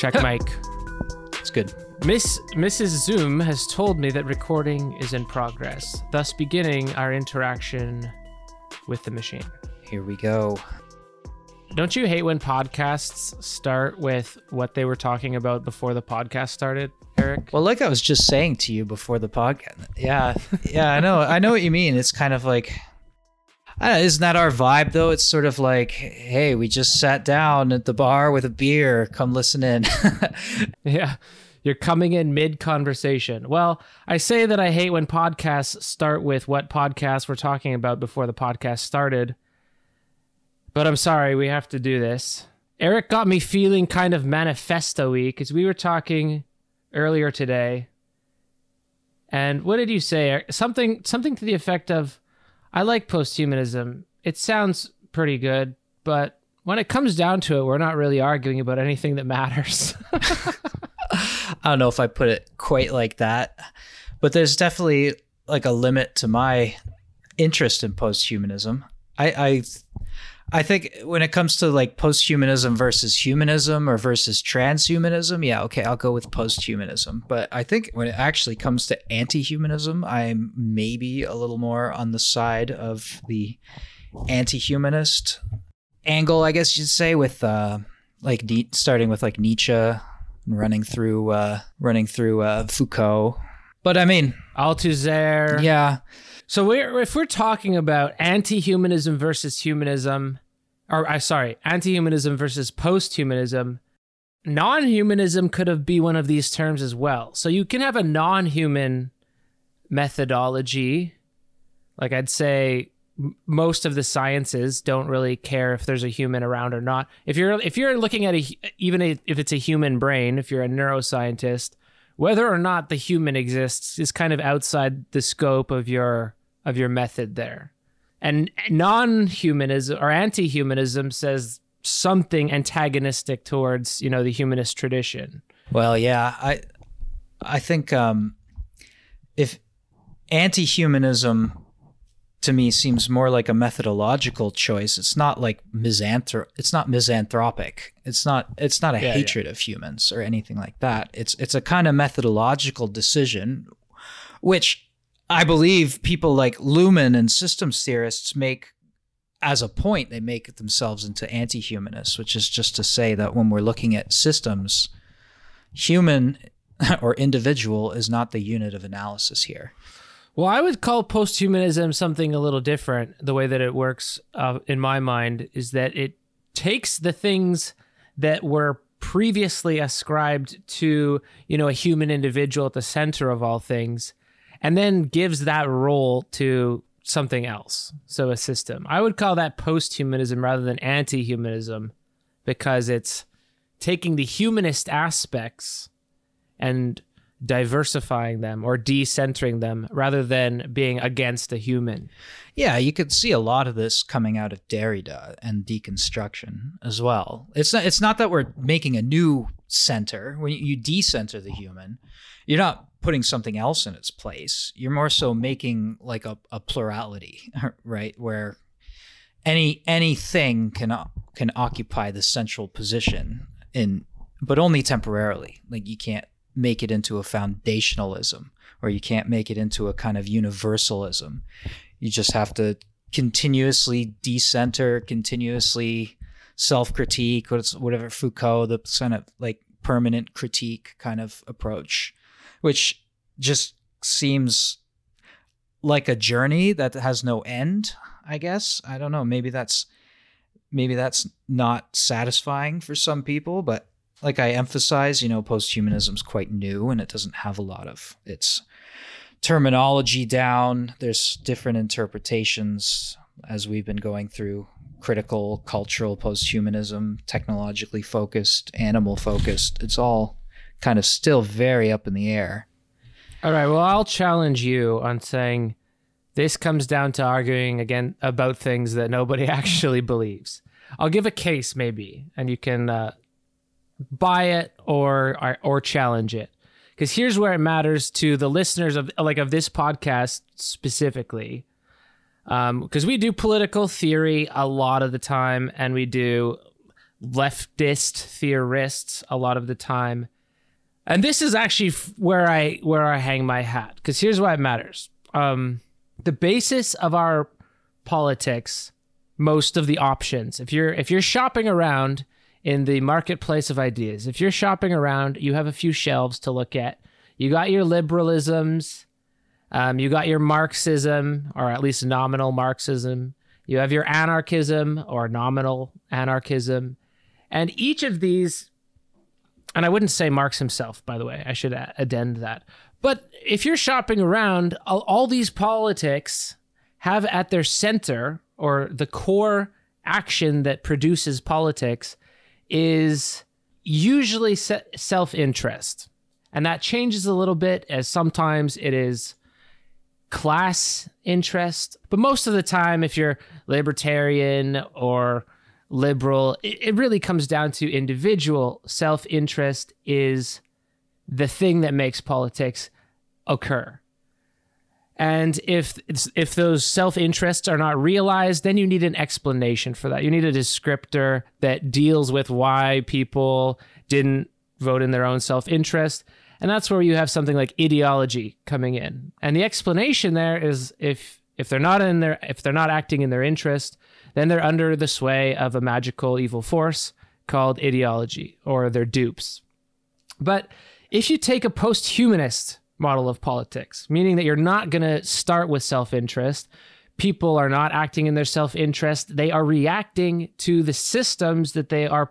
Check Mike. It's good. Miss Mrs. Zoom has told me that recording is in progress, thus beginning our interaction with the machine. Here we go. Don't you hate when podcasts start with what they were talking about before the podcast started, Eric? Well, like I was just saying to you before the podcast. Yeah, yeah, I know. I know what you mean. It's kind of like, know, isn't that our vibe though? It's sort of like, hey, we just sat down at the bar with a beer. Come listen in. Yeah. You're coming in mid conversation. Well, I say that I hate when podcasts start with what podcast we're talking about before the podcast started. But I'm sorry, we have to do this. Eric got me feeling kind of manifesto y because we were talking earlier today. And what did you say? Something something to the effect of I like posthumanism. It sounds pretty good, but when it comes down to it, we're not really arguing about anything that matters. I don't know if I put it quite like that, but there's definitely like a limit to my interest in posthumanism. I, I I think when it comes to like posthumanism versus humanism or versus transhumanism, yeah, okay, I'll go with posthumanism. But I think when it actually comes to anti-humanism, I'm maybe a little more on the side of the anti-humanist angle, I guess you'd say, with uh, like starting with like Nietzsche and running through uh, running through uh, Foucault. But I mean, Althusser. yeah, So we're if we're talking about anti-humanism versus humanism, or I sorry, anti-humanism versus post-humanism, non-humanism could have be one of these terms as well. So you can have a non-human methodology. Like I'd say most of the sciences don't really care if there's a human around or not. If you're if you're looking at a even a, if it's a human brain, if you're a neuroscientist, whether or not the human exists is kind of outside the scope of your of your method there. And non-humanism or anti-humanism says something antagonistic towards, you know, the humanist tradition. Well, yeah, I I think um, if anti-humanism to me seems more like a methodological choice. It's not like misanthro It's not misanthropic. It's not. It's not a Yeah, hatred of humans or anything like that. It's it's a kind of methodological decision, which I believe people like Luhmann and systems theorists make as a point. They make themselves into anti-humanists, which is just to say that when we're looking at systems, human or individual is not the unit of analysis here. Well, I would call posthumanism something a little different. The way that it works, uh, in my mind, is that it takes the things that were previously ascribed to, you know, a human individual at the center of all things, and then gives that role to something else. So a system. I would call that post humanism rather than anti-humanism, because it's taking the humanist aspects and diversifying them or decentering them rather than being against a human. Yeah, you could see a lot of this coming out of Derrida and deconstruction as well. It's not it's not that we're making a new center. When you decenter the human, you're not putting something else in its place. You're more so mm-hmm. making like a, a plurality, right? Where any anything can can occupy the central position in but only temporarily. Like you can't make it into a foundationalism or you can't make it into a kind of universalism. You just have to continuously decenter, continuously self-critique, whatever Foucault, the kind of like permanent critique kind of approach, which just seems like a journey that has no end. I guess I don't know. Maybe that's maybe that's not satisfying for some people, but like I emphasize, you know, posthumanism is quite new and it doesn't have a lot of its terminology down. There's different interpretations as we've been going through critical, cultural posthumanism, technologically focused, animal focused. It's all kind of still very up in the air. All right, well, I'll challenge you on saying this comes down to arguing again about things that nobody actually believes. I'll give a case maybe and you can uh, buy it or or, or challenge it. Cuz here's where it matters to the listeners of like of this podcast specifically. Um cuz we do political theory a lot of the time and we do leftist theorists a lot of the time. And this is actually where I where I hang my hat because here's why it matters. Um, the basis of our politics, most of the options. If you're if you're shopping around in the marketplace of ideas, if you're shopping around, you have a few shelves to look at. You got your liberalisms, um, you got your Marxism, or at least nominal Marxism. You have your anarchism or nominal anarchism. And each of these, and I wouldn't say Marx himself, by the way, I should addend that. But if you're shopping around, all, all these politics have at their center or the core action that produces politics is usually self interest. And that changes a little bit as sometimes it is class interest. But most of the time, if you're libertarian or liberal, it, really comes down to individual self interest is the thing that makes politics occur. And if if those self interests are not realized, then you need an explanation for that. You need a descriptor that deals with why people didn't vote in their own self interest. And that's where you have something like ideology coming in. And the explanation there is if if they're not in their if they're not acting in their interest, then they're under the sway of a magical evil force called ideology or their dupes. But if you take a post-humanist model of politics, meaning that you're not going to start with self interest. People are not acting in their self interest. They are reacting to the systems that they are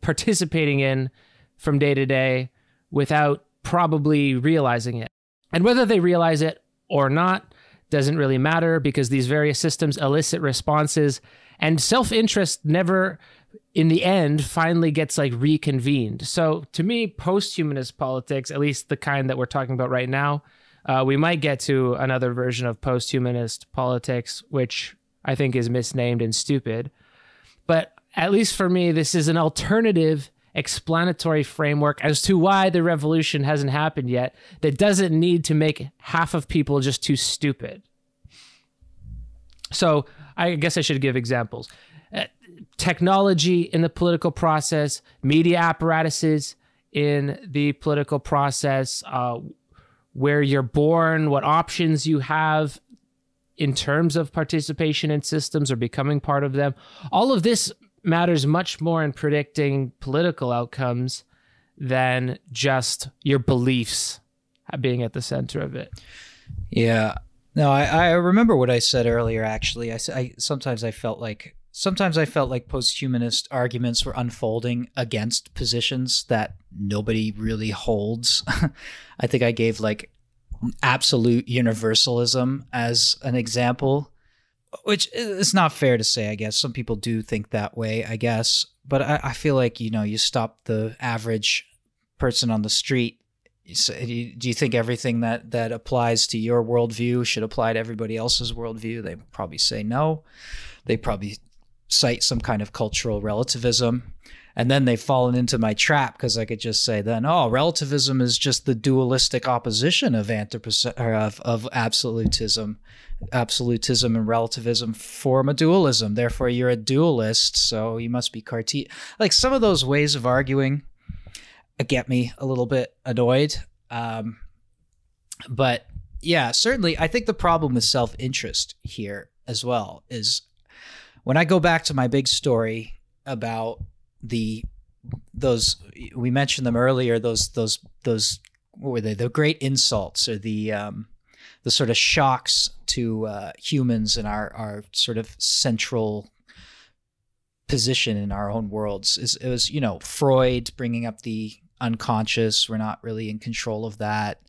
participating in from day to day without probably realizing it. And whether they realize it or not doesn't really matter because these various systems elicit responses and self interest never in the end finally gets like reconvened. So to me, post-humanist politics, at least the kind that we're talking about right now, uh, we might get to another version of post-humanist politics, which I think is misnamed and stupid. But at least for me, this is an alternative explanatory framework as to why the revolution hasn't happened yet that doesn't need to make half of people just too stupid. So I guess I should give examples. Uh, technology in the political process, media apparatuses in the political process, uh, where you're born, what options you have in terms of participation in systems or becoming part of them. All of this matters much more in predicting political outcomes than just your beliefs being at the center of it. Yeah. No, I, I remember what I said earlier. Actually, I, I sometimes I felt like sometimes I felt like post-humanist arguments were unfolding against positions that nobody really holds. I think I gave like absolute universalism as an example, which it's not fair to say, I guess. Some people do think that way, I guess. But I, I feel like, you know, you stop the average person on the street. Do you think everything that, that applies to your worldview should apply to everybody else's worldview? They probably say no. They probably cite some kind of cultural relativism. And then they've fallen into my trap because I could just say then, oh, relativism is just the dualistic opposition of anthropos- of, of absolutism. Absolutism and relativism form a dualism. Therefore, you're a dualist, so you must be Cartesian. Like some of those ways of arguing get me a little bit annoyed. Um, but yeah, certainly, I think the problem with self interest here as well is when I go back to my big story about the those we mentioned them earlier those those those what were they? The great insults or the um, the sort of shocks to uh, humans and our our sort of central position in our own worlds. Is it was you know Freud bringing up the unconscious. We're not really in control of that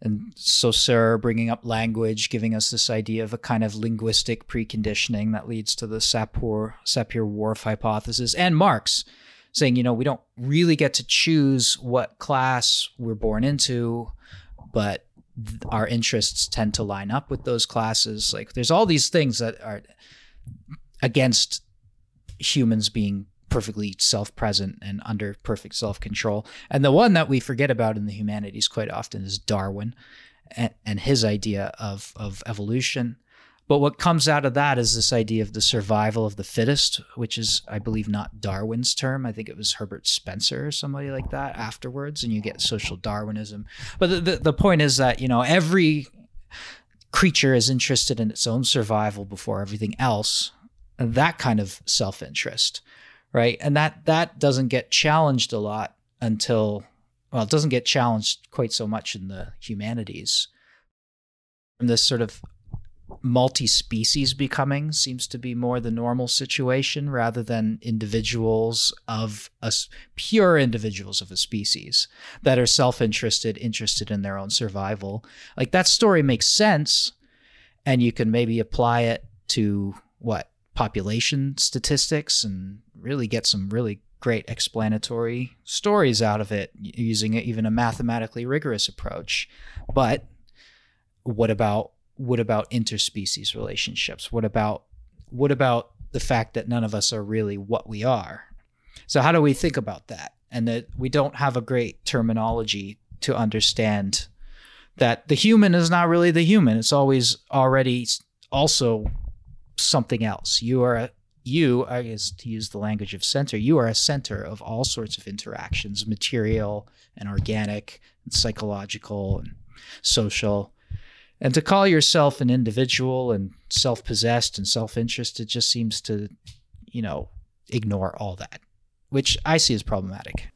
and so, Saussure bringing up language, giving us this idea of a kind of linguistic preconditioning that leads to the Sapir Sapir Whorf hypothesis, and Marx saying, you know, we don't really get to choose what class we're born into, but our interests tend to line up with those classes. Like, there's all these things that are against humans being perfectly self-present and under perfect self-control. And the one that we forget about in the humanities quite often is Darwin and, and his idea of of evolution. But what comes out of that is this idea of the survival of the fittest, which is, I believe, not Darwin's term. I think it was Herbert Spencer or somebody like that afterwards, and you get social Darwinism. But the, the, the point is that, you know, every creature is interested in its own survival before everything else. That kind of self interest, right? And that that doesn't get challenged a lot until well, it doesn't get challenged quite so much in the humanities. And this sort of multi-species becoming seems to be more the normal situation rather than individuals of us pure individuals of a species that are self-interested interested in their own survival like that story makes sense and you can maybe apply it to what population statistics and really get some really great explanatory stories out of it using even a mathematically rigorous approach. But what about what about interspecies relationships? What about what about the fact that none of us are really what we are? So how do we think about that? And that we don't have a great terminology to understand that the human is not really the human. It's always already also something else. You are a, you, I guess to use the language of center, you are a center of all sorts of interactions, material and organic and psychological and social. And to call yourself an individual and self possessed and self interested just seems to, you know, ignore all that, which I see as problematic.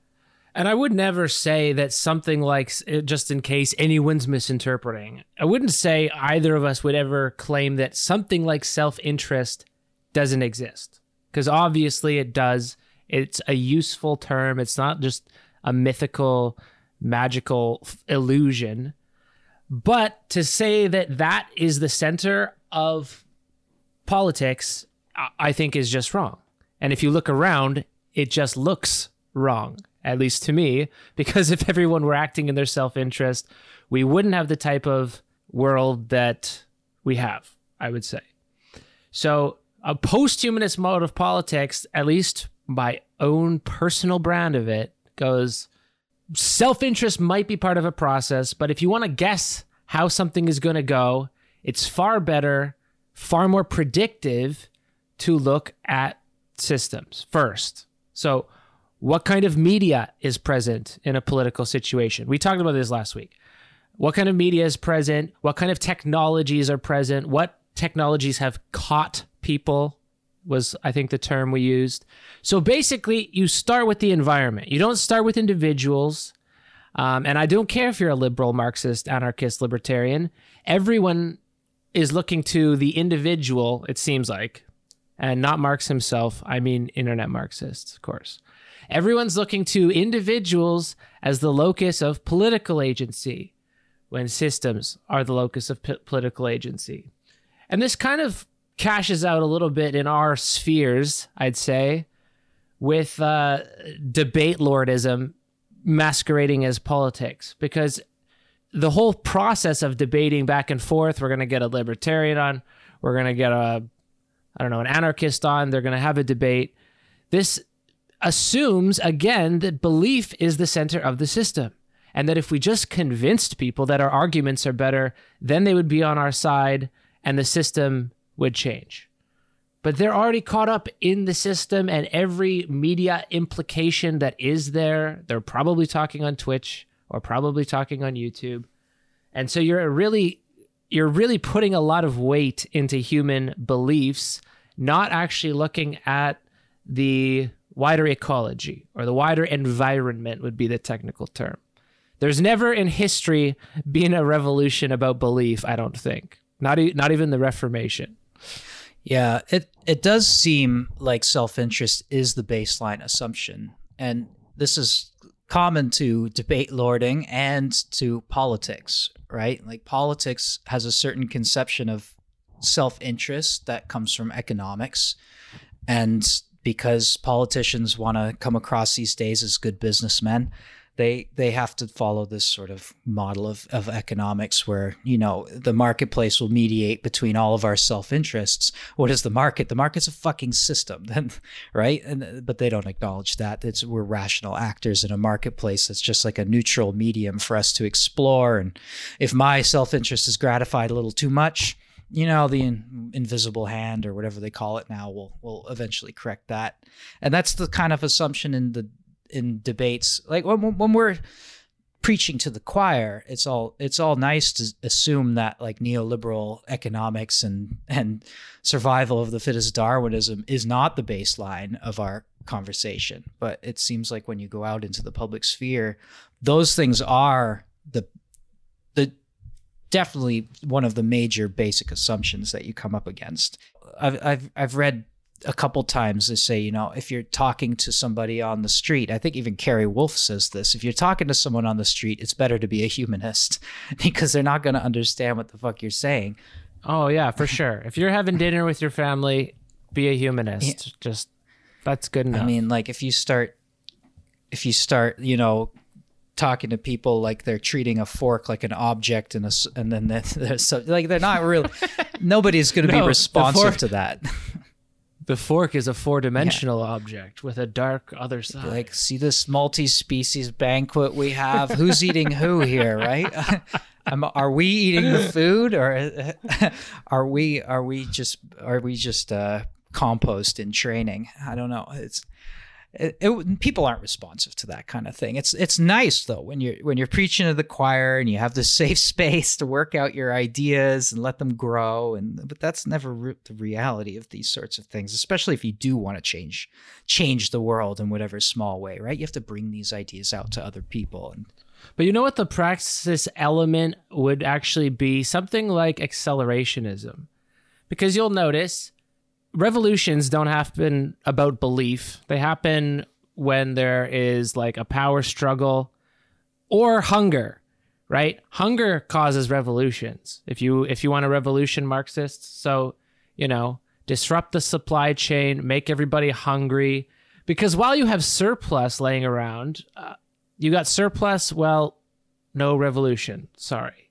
And I would never say that something like, uh, just in case anyone's misinterpreting, I wouldn't say either of us would ever claim that something like self interest doesn't exist because obviously it does. It's a useful term. It's not just a mythical, magical illusion. But to say that that is the center of politics, I think is just wrong. And if you look around, it just looks wrong, at least to me, because if everyone were acting in their self interest, we wouldn't have the type of world that we have, I would say. So a post-humanist mode of politics, at least my own personal brand of it, goes self-interest might be part of a process, but if you want to guess how something is going to go, it's far better, far more predictive to look at systems first. So, what kind of media is present in a political situation? We talked about this last week. What kind of media is present? What kind of technologies are present? What technologies have caught people was I think the term we used. So basically, you start with the environment. You don't start with individuals. Um, and I don't care if you're a liberal, Marxist, anarchist, libertarian. Everyone is looking to the individual. It seems like, and not Marx himself. I mean, internet Marxists, of course. Everyone's looking to individuals as the locus of political agency, when systems are the locus of p- political agency. And this kind of cashes out a little bit in our spheres, I'd say, with uh, debate lordism masquerading as politics because the whole process of debating back and forth, we're going to get a libertarian on, we're going to get a, I don't know, an anarchist on, they're going to have a debate. This assumes, again, that belief is the center of the system. And that if we just convinced people that our arguments are better, then they would be on our side and the system would change. But they're already caught up in the system and every media implication that is there. They're probably talking on Twitch or probably talking on YouTube. And so you're really you're really putting a lot of weight into human beliefs, not actually looking at the wider ecology or the wider environment would be the technical term. There's never in history been a revolution about belief, I don't think. Not e- not even the Reformation. Yeah, it it does seem like self-interest is the baseline assumption. And this is common to debate lording and to politics, right? Like politics has a certain conception of self-interest that comes from economics. And because politicians want to come across these days as good businessmen, they they have to follow this sort of model of, of economics where you know the marketplace will mediate between all of our self-interests. What is the market? The market's a fucking system right? And but they don't acknowledge that. It's we're rational actors in a marketplace that's just like a neutral medium for us to explore. And if my self-interest is gratified a little too much you know the in, invisible hand or whatever they call it now will will eventually correct that. And that's the kind of assumption in the in debates. Like when, when we're preaching to the choir it's all it's all nice to assume that like neoliberal economics and and survival of the fittest darwinism is not the baseline of our conversation. But it seems like when you go out into the public sphere those things are the the definitely one of the major basic assumptions that you come up against i've i've, I've read a couple times they say, you know, if you're talking to somebody on the street, I think even Cary Wolfe says this. If you're talking to someone on the street, it's better to be a humanist because they're not going to understand what the fuck you're saying. Oh yeah, for sure. If you're having dinner with your family, be a humanist. Yeah. Just that's good enough. I mean, like if you start, if you start, you know, talking to people like they're treating a fork like an object and a, and then they're, they're so like they're not really. nobody's going to no, be responsive fork, to that. The fork is a four-dimensional yeah. object with a dark other side. Like, see this multi-species banquet we have? Who's eating who here, right? are we eating the food, or are we are we just are we just uh, compost in training? I don't know. It's it, it, people aren't responsive to that kind of thing. It's it's nice though when you're when you're preaching to the choir and you have this safe space to work out your ideas and let them grow. And but that's never re- the reality of these sorts of things, especially if you do want to change change the world in whatever small way, right? You have to bring these ideas out to other people and. But you know what the praxis element would actually be? Something like accelerationism. Because you'll notice revolutions don't happen about belief. They happen when there is like a power struggle or hunger, right? Hunger causes revolutions. If you if you want a revolution Marxists, so, you know, disrupt the supply chain, make everybody hungry because while you have surplus laying around, uh, you got surplus, well, no revolution. Sorry.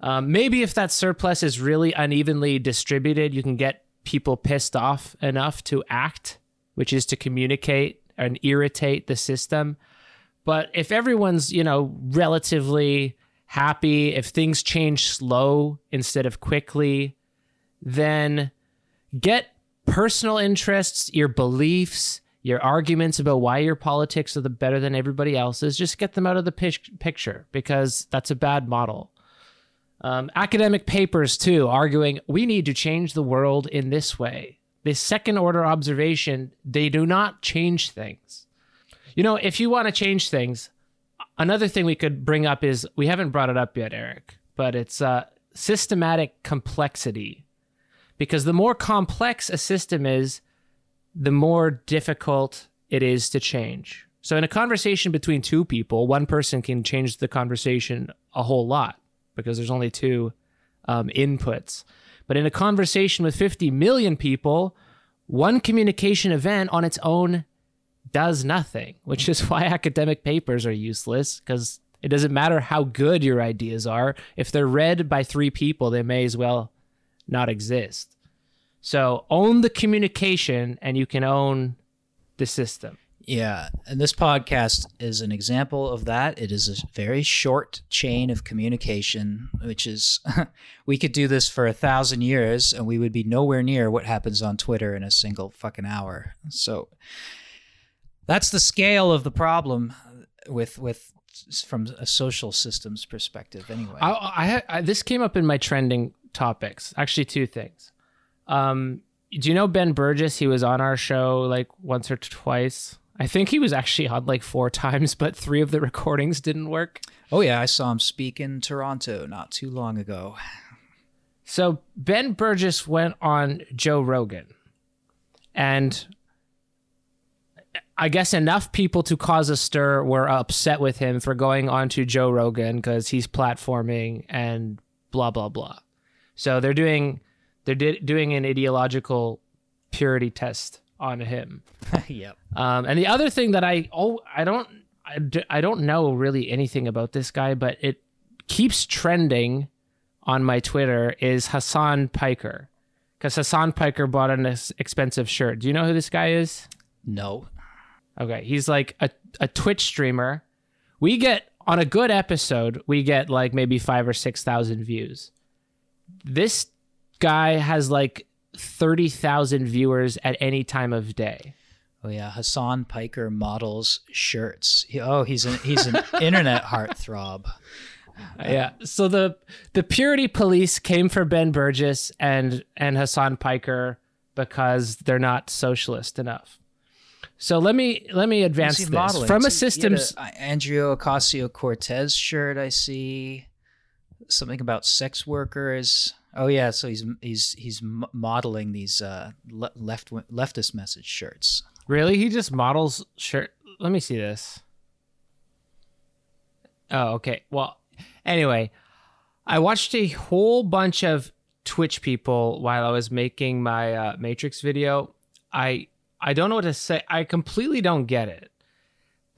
Um, maybe if that surplus is really unevenly distributed, you can get people pissed off enough to act, which is to communicate and irritate the system. But if everyone's, you know, relatively happy, if things change slow instead of quickly, then get personal interests, your beliefs, your arguments about why your politics are the better than everybody else's, just get them out of the picture because that's a bad model. Um, academic papers, too, arguing we need to change the world in this way. This second order observation, they do not change things. You know, if you want to change things, another thing we could bring up is we haven't brought it up yet, Eric, but it's uh, systematic complexity. Because the more complex a system is, the more difficult it is to change. So, in a conversation between two people, one person can change the conversation a whole lot because there's only two um, inputs. But in a conversation with 50 million people, one communication event on its own does nothing, which is why academic papers are useless because it doesn't matter how good your ideas are. If they're read by three people, they may as well not exist. So own the communication and you can own the system. Yeah, and this podcast is an example of that. It is a very short chain of communication, which is we could do this for a thousand years and we would be nowhere near what happens on Twitter in a single fucking hour. So that's the scale of the problem with with from a social systems perspective. Anyway, I, I, I this came up in my trending topics. Actually, two things. Um, do you know Ben Burgis? He was on our show like once or twice. I think he was actually on like four times, but three of the recordings didn't work. Oh, yeah. I saw him speak in Toronto not too long ago. So Ben Burgis went on Joe Rogan. And I guess enough people to cause a stir were upset with him for going on to Joe Rogan because he's platforming and blah, blah, blah. So they're doing. They're di- doing an ideological purity test on him. yep. Um, and the other thing that I oh I don't I, I don't know really anything about this guy, but it keeps trending on my Twitter is Hassan Piker because Hassan Piker bought an expensive shirt. Do you know who this guy is? No. Okay, he's like a a Twitch streamer. We get on a good episode, we get like maybe five or six thousand views. This guy has like 30,000 viewers at any time of day. Oh yeah, Hassan Piker models shirts. He, oh, he's an he's an internet heartthrob. Yeah. So the the purity police came for Ben Burgis and and Hassan Piker because they're not socialist enough. So let me let me advance this modeling? from a systems. a- uh, Andrea Ocasio Cortez shirt. I see something about sex workers. Oh yeah, so he's he's he's modeling these uh, left leftist message shirts. Really, he just models shirt. Let me see this. Oh, okay. Well, anyway, I watched a whole bunch of Twitch people while I was making my uh, Matrix video. I I don't know what to say. I completely don't get it.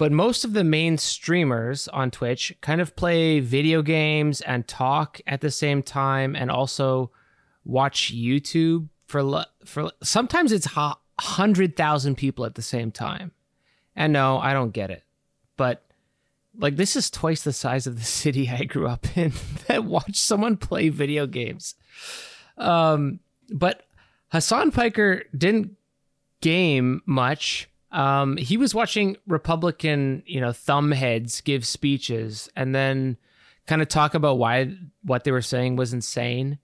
But most of the main streamers on Twitch kind of play video games and talk at the same time, and also watch YouTube for for. Sometimes it's hundred thousand people at the same time, and no, I don't get it. But like, this is twice the size of the city I grew up in that watched someone play video games. Um, but Hassan Piker didn't game much. Um, he was watching Republican, you know, thumbheads give speeches and then kind of talk about why what they were saying was insane.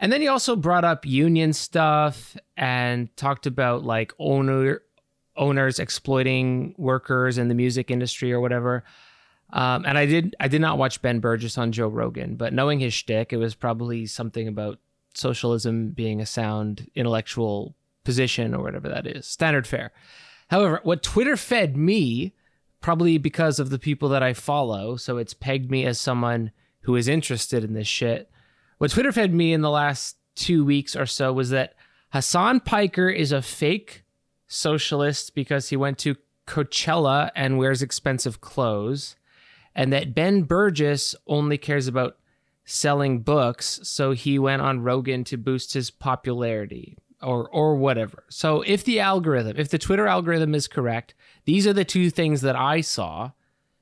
And then he also brought up union stuff and talked about like owner owners exploiting workers in the music industry or whatever. Um, and I did I did not watch Ben Burgis on Joe Rogan, but knowing his shtick, it was probably something about socialism being a sound intellectual position or whatever that is. Standard fare. However, what Twitter fed me, probably because of the people that I follow, so it's pegged me as someone who is interested in this shit. What Twitter fed me in the last two weeks or so was that Hassan Piker is a fake socialist because he went to Coachella and wears expensive clothes, and that Ben Burgis only cares about selling books, so he went on Rogan to boost his popularity or or whatever. So if the algorithm, if the Twitter algorithm is correct, these are the two things that I saw,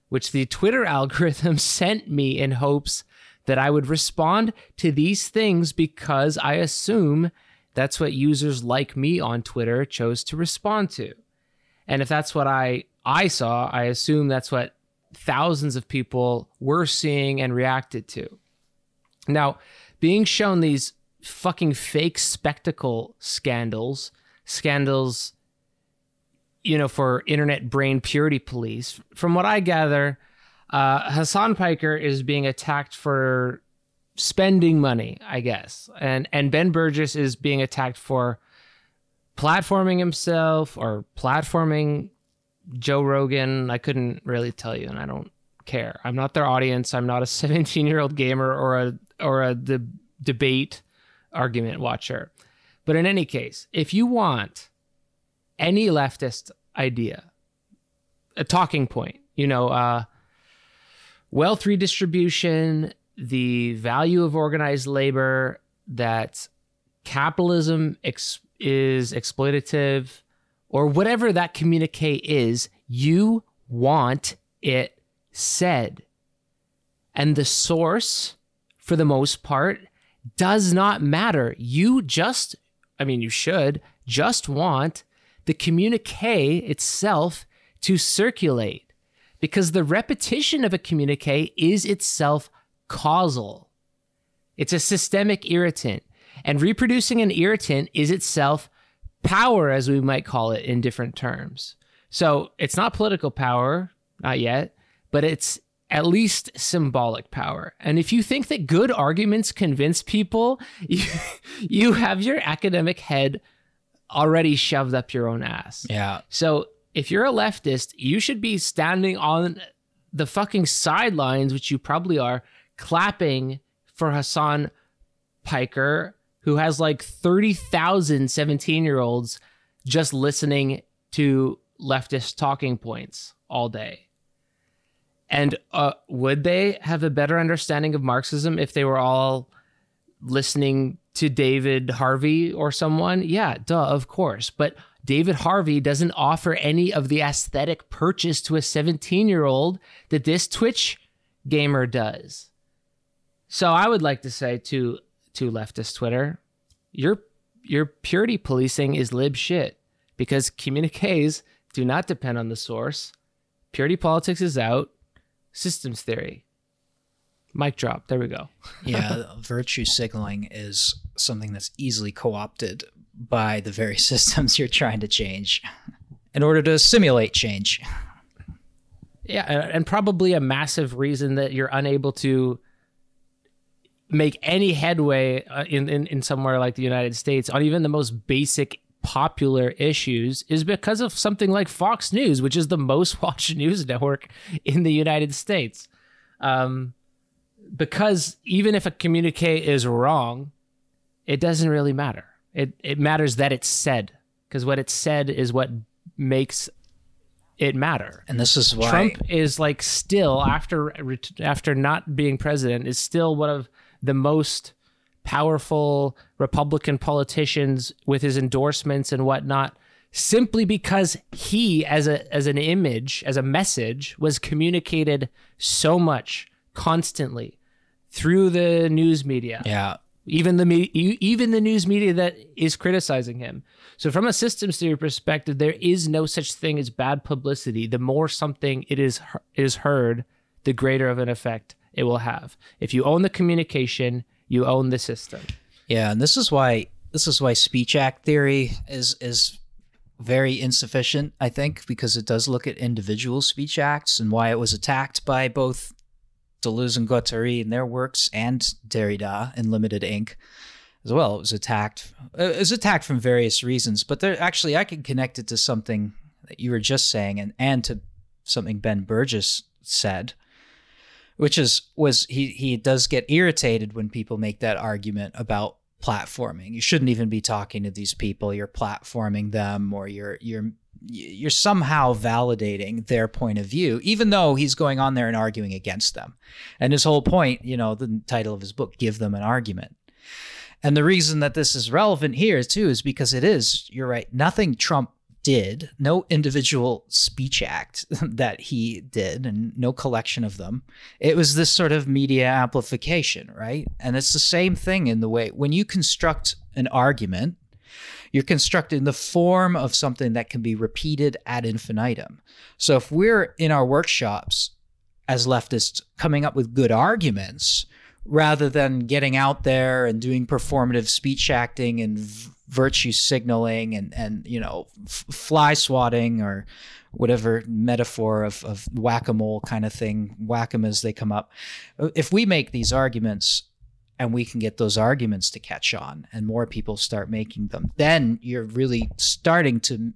which the Twitter algorithm sent me in hopes that I would respond to these things because I assume that's what users like me on Twitter chose to respond to. And if that's what I I saw, I assume that's what thousands of people were seeing and reacted to. Now, being shown these fucking fake spectacle scandals, scandals, you know, for internet brain purity police. From what I gather, uh, Hassan Piker is being attacked for spending money, I guess, and and Ben Burgis is being attacked for platforming himself or platforming Joe Rogan. I couldn't really tell you, and I don't care. I'm not their audience. I'm not a 17 year old gamer or a or a de- debate argument watcher. But in any case, if you want any leftist idea, a talking point, you know, uh, wealth redistribution, the value of organized labor, that capitalism ex- is exploitative, or whatever that communique is, you want it said. And the source, for the most part, does not matter. You just, I mean, you should just want the communique itself to circulate because the repetition of a communique is itself causal. It's a systemic irritant, and reproducing an irritant is itself power, as we might call it in different terms. So it's not political power, not yet, but it's at least symbolic power. And if you think that good arguments convince people, you, you have your academic head already shoved up your own ass. Yeah. So if you're a leftist, you should be standing on the fucking sidelines, which you probably are, clapping for Hassan Piker, who has like 30,000 17 year olds just listening to leftist talking points all day. And uh, would they have a better understanding of Marxism if they were all listening to David Harvey or someone? Yeah, duh, of course. But David Harvey doesn't offer any of the aesthetic purchase to a 17 year old that this Twitch gamer does. So I would like to say to to leftist Twitter, your your purity policing is lib shit because communiques do not depend on the source. Purity politics is out. Systems theory. Mic drop. There we go. yeah, virtue signaling is something that's easily co-opted by the very systems you're trying to change in order to simulate change. Yeah, and probably a massive reason that you're unable to make any headway uh, in, in in somewhere like the United States on even the most basic popular issues is because of something like Fox News, which is the most watched news network in the United States. Um, because even if a communique is wrong, it doesn't really matter. It it matters that it's said because what it's said is what makes it matter. And this is why Trump is like still after after not being president is still one of the most powerful Republican politicians with his endorsements and whatnot, simply because he, as a as an image, as a message, was communicated so much constantly through the news media. Yeah. Even the me- even the news media that is criticizing him. So from a systems theory perspective, there is no such thing as bad publicity. The more something it is is heard, the greater of an effect it will have. If you own the communication, you own the system. Yeah, and this is why this is why speech act theory is is very insufficient, I think, because it does look at individual speech acts and why it was attacked by both Deleuze and Guattari in their works and Derrida in Limited Inc. as well. It was attacked. It was attacked from various reasons, but there actually I can connect it to something that you were just saying and and to something Ben Burgis said, which is was he he does get irritated when people make that argument about platforming. You shouldn't even be talking to these people. You're platforming them or you're you're you're somehow validating their point of view, even though he's going on there and arguing against them. And his whole point, you know, the title of his book, Give Them an Argument. And the reason that this is relevant here too is because it is, you're right, nothing Trump did, no individual speech act that he did, and no collection of them. It was this sort of media amplification, right? And it's the same thing in the way when you construct an argument, you're constructing the form of something that can be repeated ad infinitum. So if we're in our workshops as leftists coming up with good arguments, rather than getting out there and doing performative speech acting and v- virtue signaling and and you know f- fly swatting or whatever metaphor of, of whack-a-mole kind of thing whack 'em as they come up. Uh, if we make these arguments and we can get those arguments to catch on and more people start making them then you're really starting to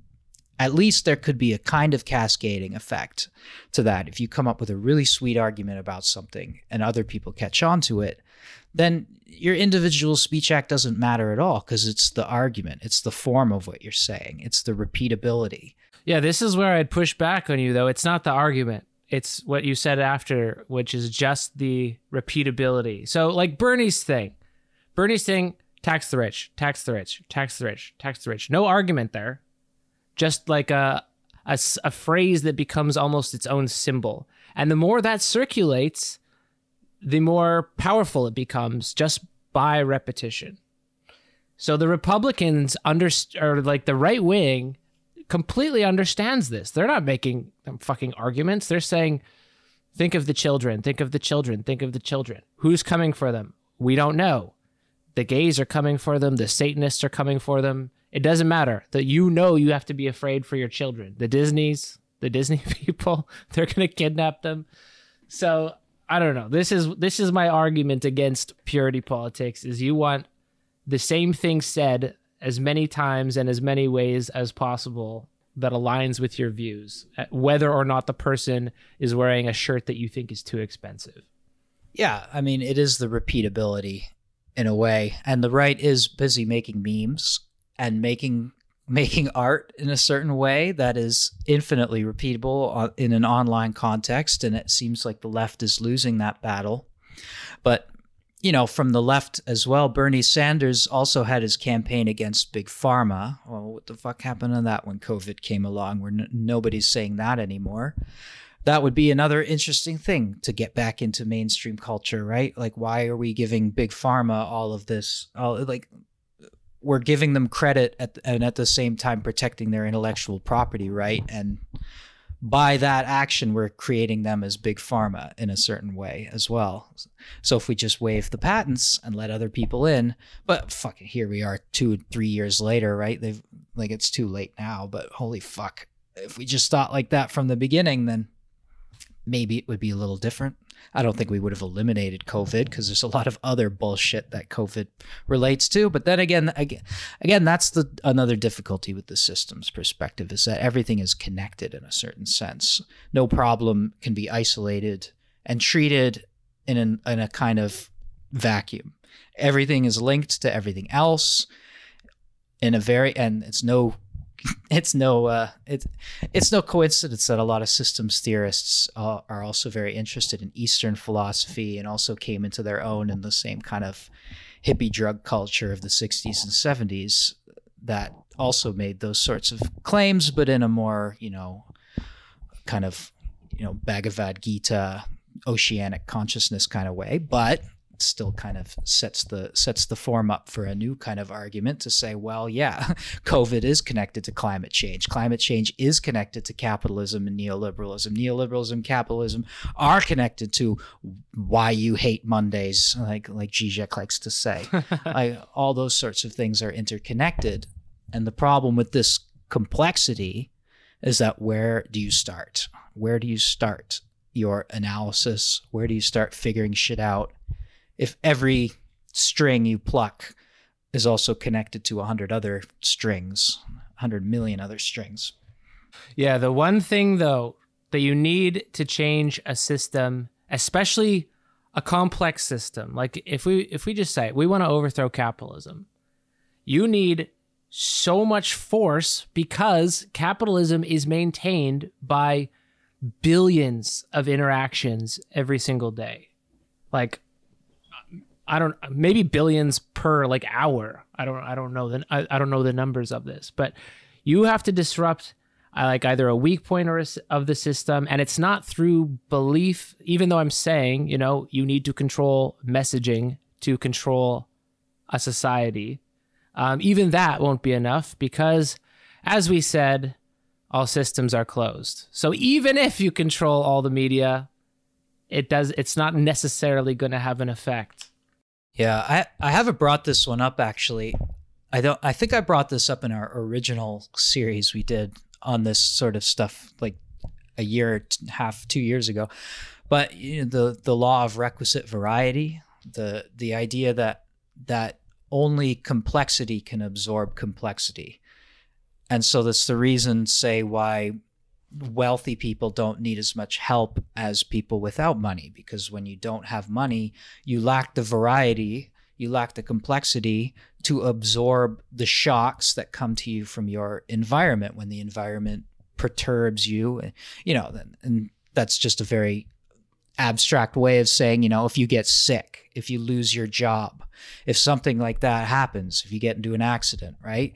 at least there could be a kind of cascading effect to that. If you come up with a really sweet argument about something and other people catch on to it, then your individual speech act doesn't matter at all because it's the argument, it's the form of what you're saying, it's the repeatability. Yeah, this is where I'd push back on you, though. It's not the argument. It's what you said after, which is just the repeatability. So, like Bernie's thing, Bernie's thing, tax the rich, tax the rich, tax the rich, tax the rich. No argument there just like a, a, a phrase that becomes almost its own symbol. And the more that circulates, the more powerful it becomes just by repetition. So the Republicans under or like the right wing completely understands this. They're not making fucking arguments. They're saying, think of the children, think of the children, think of the children. Who's coming for them? We don't know. The gays are coming for them. The Satanists are coming for them. It doesn't matter that you know you have to be afraid for your children. The Disney's, the Disney people, they're going to kidnap them. So I don't know. This is this is my argument against purity politics. Is you want the same thing said as many times and as many ways as possible that aligns with your views, uh, whether or not the person is wearing a shirt that you think is too expensive. Yeah, I mean, it is the repeatability in a way, and the right is busy making memes and making making art in a certain way that is infinitely repeatable uh, in an online context and it seems like the left is losing that battle. But you know from the left as well bernie sanders also had his campaign against big pharma. Well what the fuck happened to that when covid came along? Where n- nobody's saying that anymore. That would be another interesting thing to get back into mainstream culture right? Like why are we giving big pharma all of this all like we're giving them credit at, and at the same time protecting their intellectual property right? And by that action we're creating them as big pharma in a certain way as well. So if we just waive the patents and let other people in but fucking here we are two three years later right? They've like it's too late now but holy fuck if we just thought like that from the beginning then maybe it would be a little different I don't think we would have eliminated COVID because there's a lot of other bullshit that COVID relates to. But then again, again, again, that's the another difficulty with the systems perspective is that everything is connected in a certain sense. No problem can be isolated and treated in an, in a kind of vacuum. Everything is linked to everything else in a very and it's no it's no uh, it's it's no coincidence that a lot of systems theorists uh, are also very interested in Eastern philosophy and also came into their own in the same kind of hippie drug culture of the 60s and 70s that also made those sorts of claims, but in a more you know kind of you know Bhagavad Gita oceanic consciousness kind of way, but still kind of sets the sets the form up for a new kind of argument to say, well, yeah, COVID is connected to climate change. Climate change is connected to capitalism and neoliberalism. Neoliberalism, capitalism are connected to why you hate Mondays, like like Zizek likes to say. like, all those sorts of things are interconnected, and the problem with this complexity is that where do you start? Where do you start your analysis? Where do you start figuring shit out? If every string you pluck is also connected to 100 other strings, 100 million other strings. Yeah, the one thing though that you need to change a system, especially a complex system, like if we if we just say we want to overthrow capitalism, you need so much force because capitalism is maintained by billions of interactions every single day. Like I don't maybe billions per like hour. I don't I don't know the I, I don't know the numbers of this, but you have to disrupt uh, like either a weak point or a, of the system, and it's not through belief. Even though I'm saying you know you need to control messaging to control a society, um, even that won't be enough because, as we said, all systems are closed. So even if you control all the media, it does. It's not necessarily going to have an effect. Yeah, I I haven't brought this one up actually. I don't. I think I brought this up in our original series we did on this sort of stuff like a year and half, two years ago. But you know, the the law of requisite variety, the the idea that that only complexity can absorb complexity, and so that's the reason, say, why wealthy people don't need as much help as people without money because when you don't have money, you lack the variety, you lack the complexity to absorb the shocks that come to you from your environment when the environment perturbs you. You know, and that's just a very abstract way of saying, you know, if you get sick, if you lose your job, if something like that happens, if you get into an accident, right?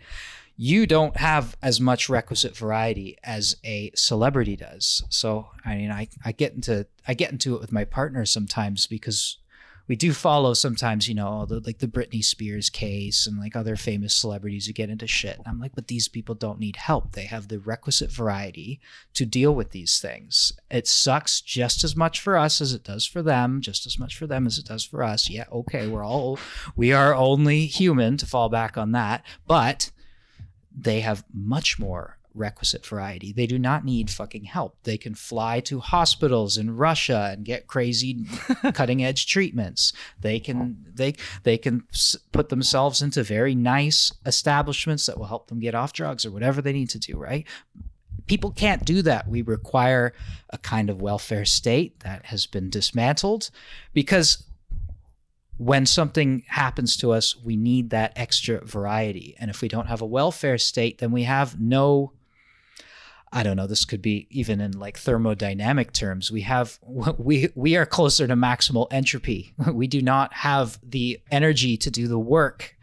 You don't have as much requisite variety as a celebrity does. So I mean, I, I get into I get into it with my partner sometimes because we do follow sometimes, you know, the, like the Britney Spears case and like other famous celebrities who get into shit. And I'm like, but these people don't need help. They have the requisite variety to deal with these things. It sucks just as much for us as it does for them, just as much for them as it does for us. Yeah, okay, we're all we are only human to fall back on that, but they have much more requisite variety. They do not need fucking help. They can fly to hospitals in Russia and get crazy cutting edge treatments. They can they they can put themselves into very nice establishments that will help them get off drugs or whatever they need to do, right? People can't do that. We require a kind of welfare state that has been dismantled because when something happens to us, we need that extra variety. And if we don't have a welfare state, then we have no I don't know, this could be even in like thermodynamic terms. We have we we are closer to maximal entropy. We do not have the energy to do the work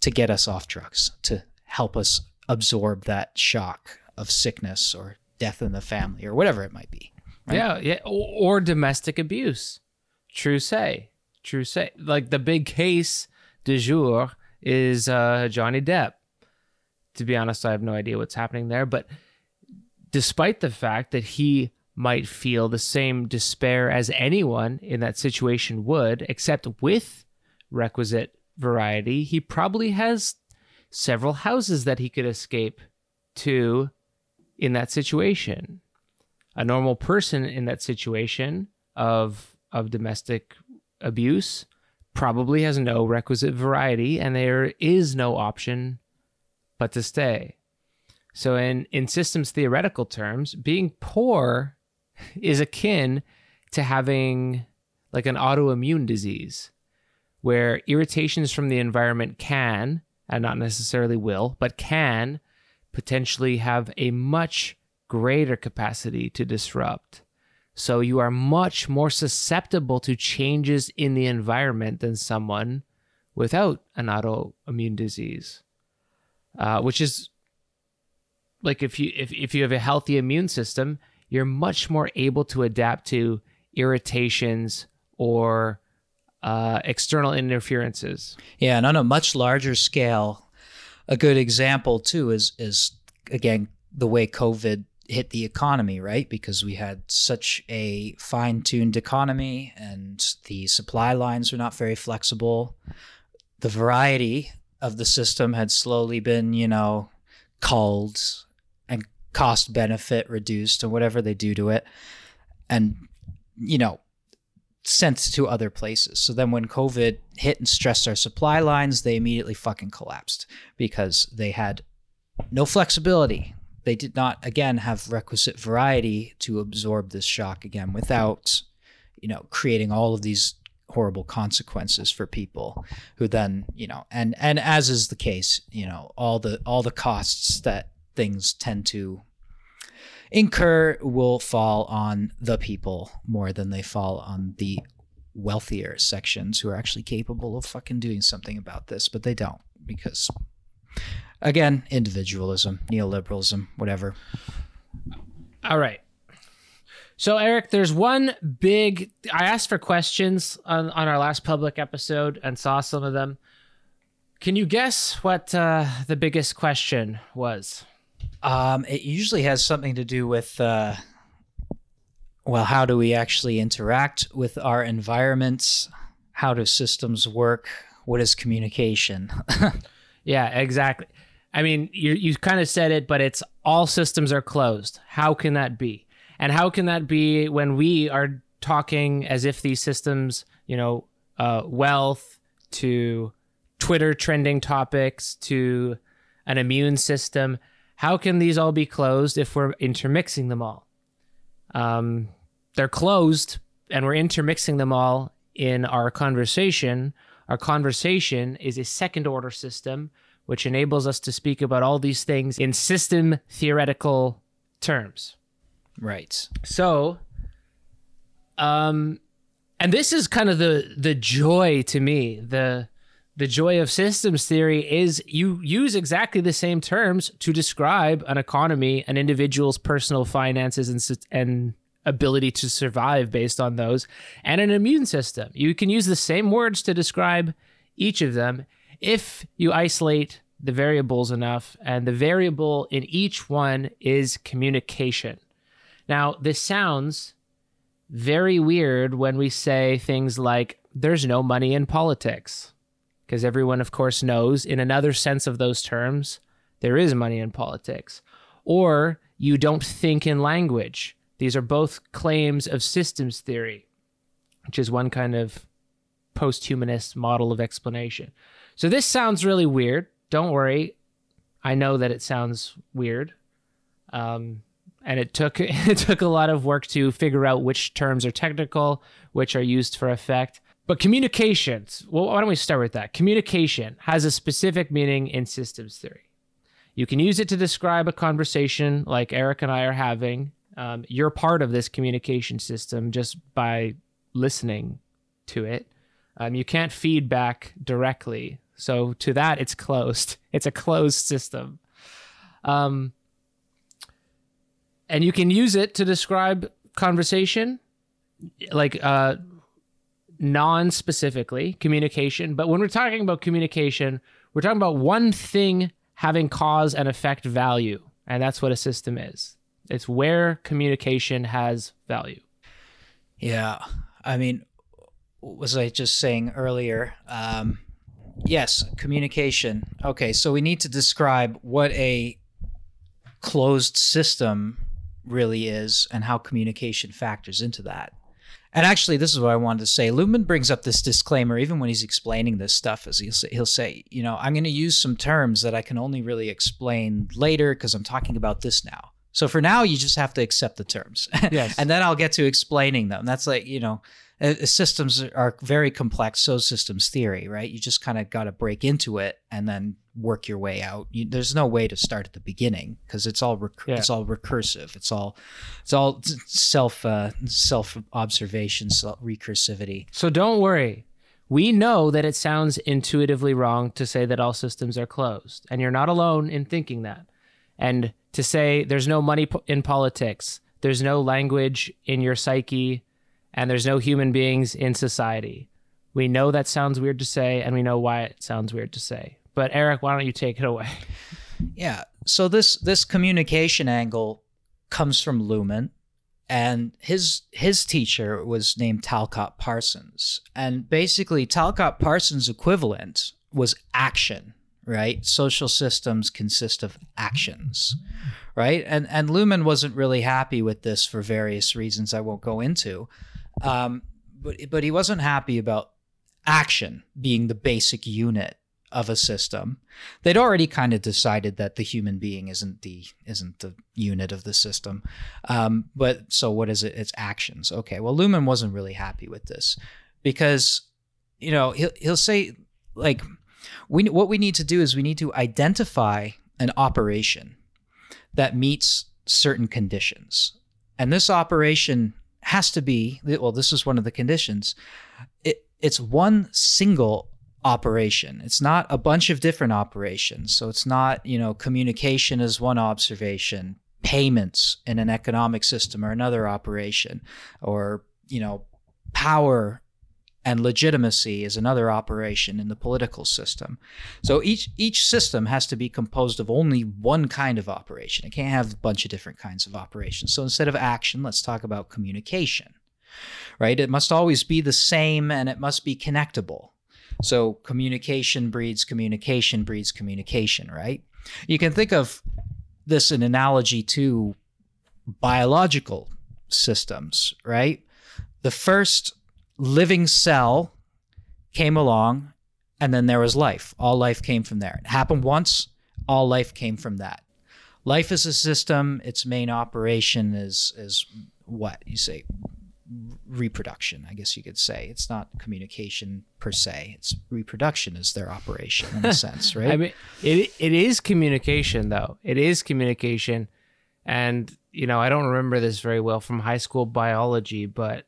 to get us off drugs, to help us absorb that shock of sickness or death in the family or whatever it might be. Right? Yeah, yeah, or, or domestic abuse. True say. True say. Like the big case du jour is uh, Johnny Depp. To be honest, I have no idea what's happening there. But despite the fact that he might feel the same despair as anyone in that situation would, except with requisite variety, he probably has several houses that he could escape to in that situation. A normal person in that situation of of domestic abuse probably has no requisite variety and there is no option but to stay. So in in systems theoretical terms, being poor is akin to having like an autoimmune disease where irritations from the environment can and not necessarily will, but can potentially have a much greater capacity to disrupt. So you are much more susceptible to changes in the environment than someone without an autoimmune disease, uh, which is like if you if, if you have a healthy immune system, you're much more able to adapt to irritations or uh, external interferences. Yeah, and on a much larger scale, a good example too is is again the way COVID hit the economy, right? Because we had such a fine-tuned economy and the supply lines were not very flexible. The variety of the system had slowly been, you know, culled and cost benefit reduced and whatever they do to it. And you know, sent to other places. So then when COVID hit and stressed our supply lines, they immediately fucking collapsed because they had no flexibility. They did not again have requisite variety to absorb this shock again without, you know, creating all of these horrible consequences for people who then, you know, and and as is the case, you know, all the all the costs that things tend to incur will fall on the people more than they fall on the wealthier sections who are actually capable of fucking doing something about this, but they don't because again, individualism, neoliberalism, whatever. All right. So Eric, there's one big I asked for questions on, on our last public episode and saw some of them. Can you guess what uh, the biggest question was? Um, it usually has something to do with, uh, well, how do we actually interact with our environments? How do systems work? What is communication? yeah, exactly. I mean, you you kind of said it, but it's all systems are closed. How can that be? And how can that be when we are talking as if these systems, you know, uh, wealth to Twitter trending topics to an immune system? How can these all be closed if we're intermixing them all? Um, they're closed and we're intermixing them all in our conversation. Our conversation is a second order system which enables us to speak about all these things in system theoretical terms. Right. So, um, and this is kind of the the joy to me. The the joy of systems theory is you use exactly the same terms to describe an economy, an individual's personal finances and and ability to survive based on those, and an immune system. You can use the same words to describe each of them if you isolate the variables enough, and the variable in each one is communication. Now, this sounds very weird when we say things like, there's no money in politics because everyone, of course, knows in another sense of those terms, there is money in politics. Or you don't think in language. These are both claims of systems theory, which is one kind of post humanist model of explanation. So this sounds really weird. Don't worry. I know that it sounds weird. Um, and it took it took a lot of work to figure out which terms are technical, which are used for effect. But communications, well, why don't we start with that? Communication has a specific meaning in systems theory. You can use it to describe a conversation like Eric and I are having. Um, you're part of this communication system just by listening to it. Um, you can't feedback directly. So, to that, it's closed. It's a closed system. Um, and you can use it to describe conversation like uh, non specifically communication, but when we're talking about communication, We're talking about one thing having cause and effect value, and that's what a system is. It's where communication has value. Yeah. I mean, was I just saying earlier? Um, yes, communication. Okay, so we need to describe what a closed system really is and how communication factors into that. And actually, this is what I wanted to say. Luhmann brings up this disclaimer even when he's explaining this stuff. As he'll say, he'll say, you know, I'm going to use some terms that I can only really explain later because I'm talking about this now. So for now, you just have to accept the terms, Yes. and then I'll get to explaining them. That's like you know, uh, systems are very complex. So systems theory, right? You just kind of got to break into it and then work your way out. You, there's no way to start at the beginning because it's all recur- Yeah. it's all recursive. It's all it's all self uh, self observation, self recursivity. So don't worry. We know that it sounds intuitively wrong to say that all systems are closed, and you're not alone in thinking that. And to say there's no money po- in politics, there's no language in your psyche, and there's no human beings in society. We know that sounds weird to say, and we know why it sounds weird to say. But Eric, why don't you take it away? Yeah. So this this communication angle comes from Luhmann, and his his teacher was named Talcott Parsons. And basically, Talcott Parsons' equivalent was action. Right. Social systems consist of actions. Right. And and Luhmann wasn't really happy with this for various reasons I won't go into. Um, but but he wasn't happy about action being the basic unit of a system. They'd already kind of decided that the human being isn't the isn't the unit of the system. Um, but so what is it? It's actions. Okay well Luhmann wasn't really happy with this because you know he'll, he'll say like we what we need to do is we need to identify an operation that meets certain conditions. And this operation has to be well this is one of the conditions. It, it's one single operation. It's not a bunch of different operations. So it's not you know communication is one observation payments in an economic system are another operation or you know power and legitimacy is another operation in the political system. So each each system has to be composed of only one kind of operation. It can't have a bunch of different kinds of operations. So instead of action let's talk about communication right? It must always be the same and it must be connectable. So communication breeds communication breeds communication, right? You can think of this an analogy to biological systems, right? The first living cell came along and then there was life. All life came from there. It happened once, all life came from that. Life is a system, its main operation is is what you say reproduction, I guess you could say. It's not communication per se. It's reproduction is their operation in a sense, right? I mean, it it is communication though. It is communication, and you know I don't remember this very well from high school biology, but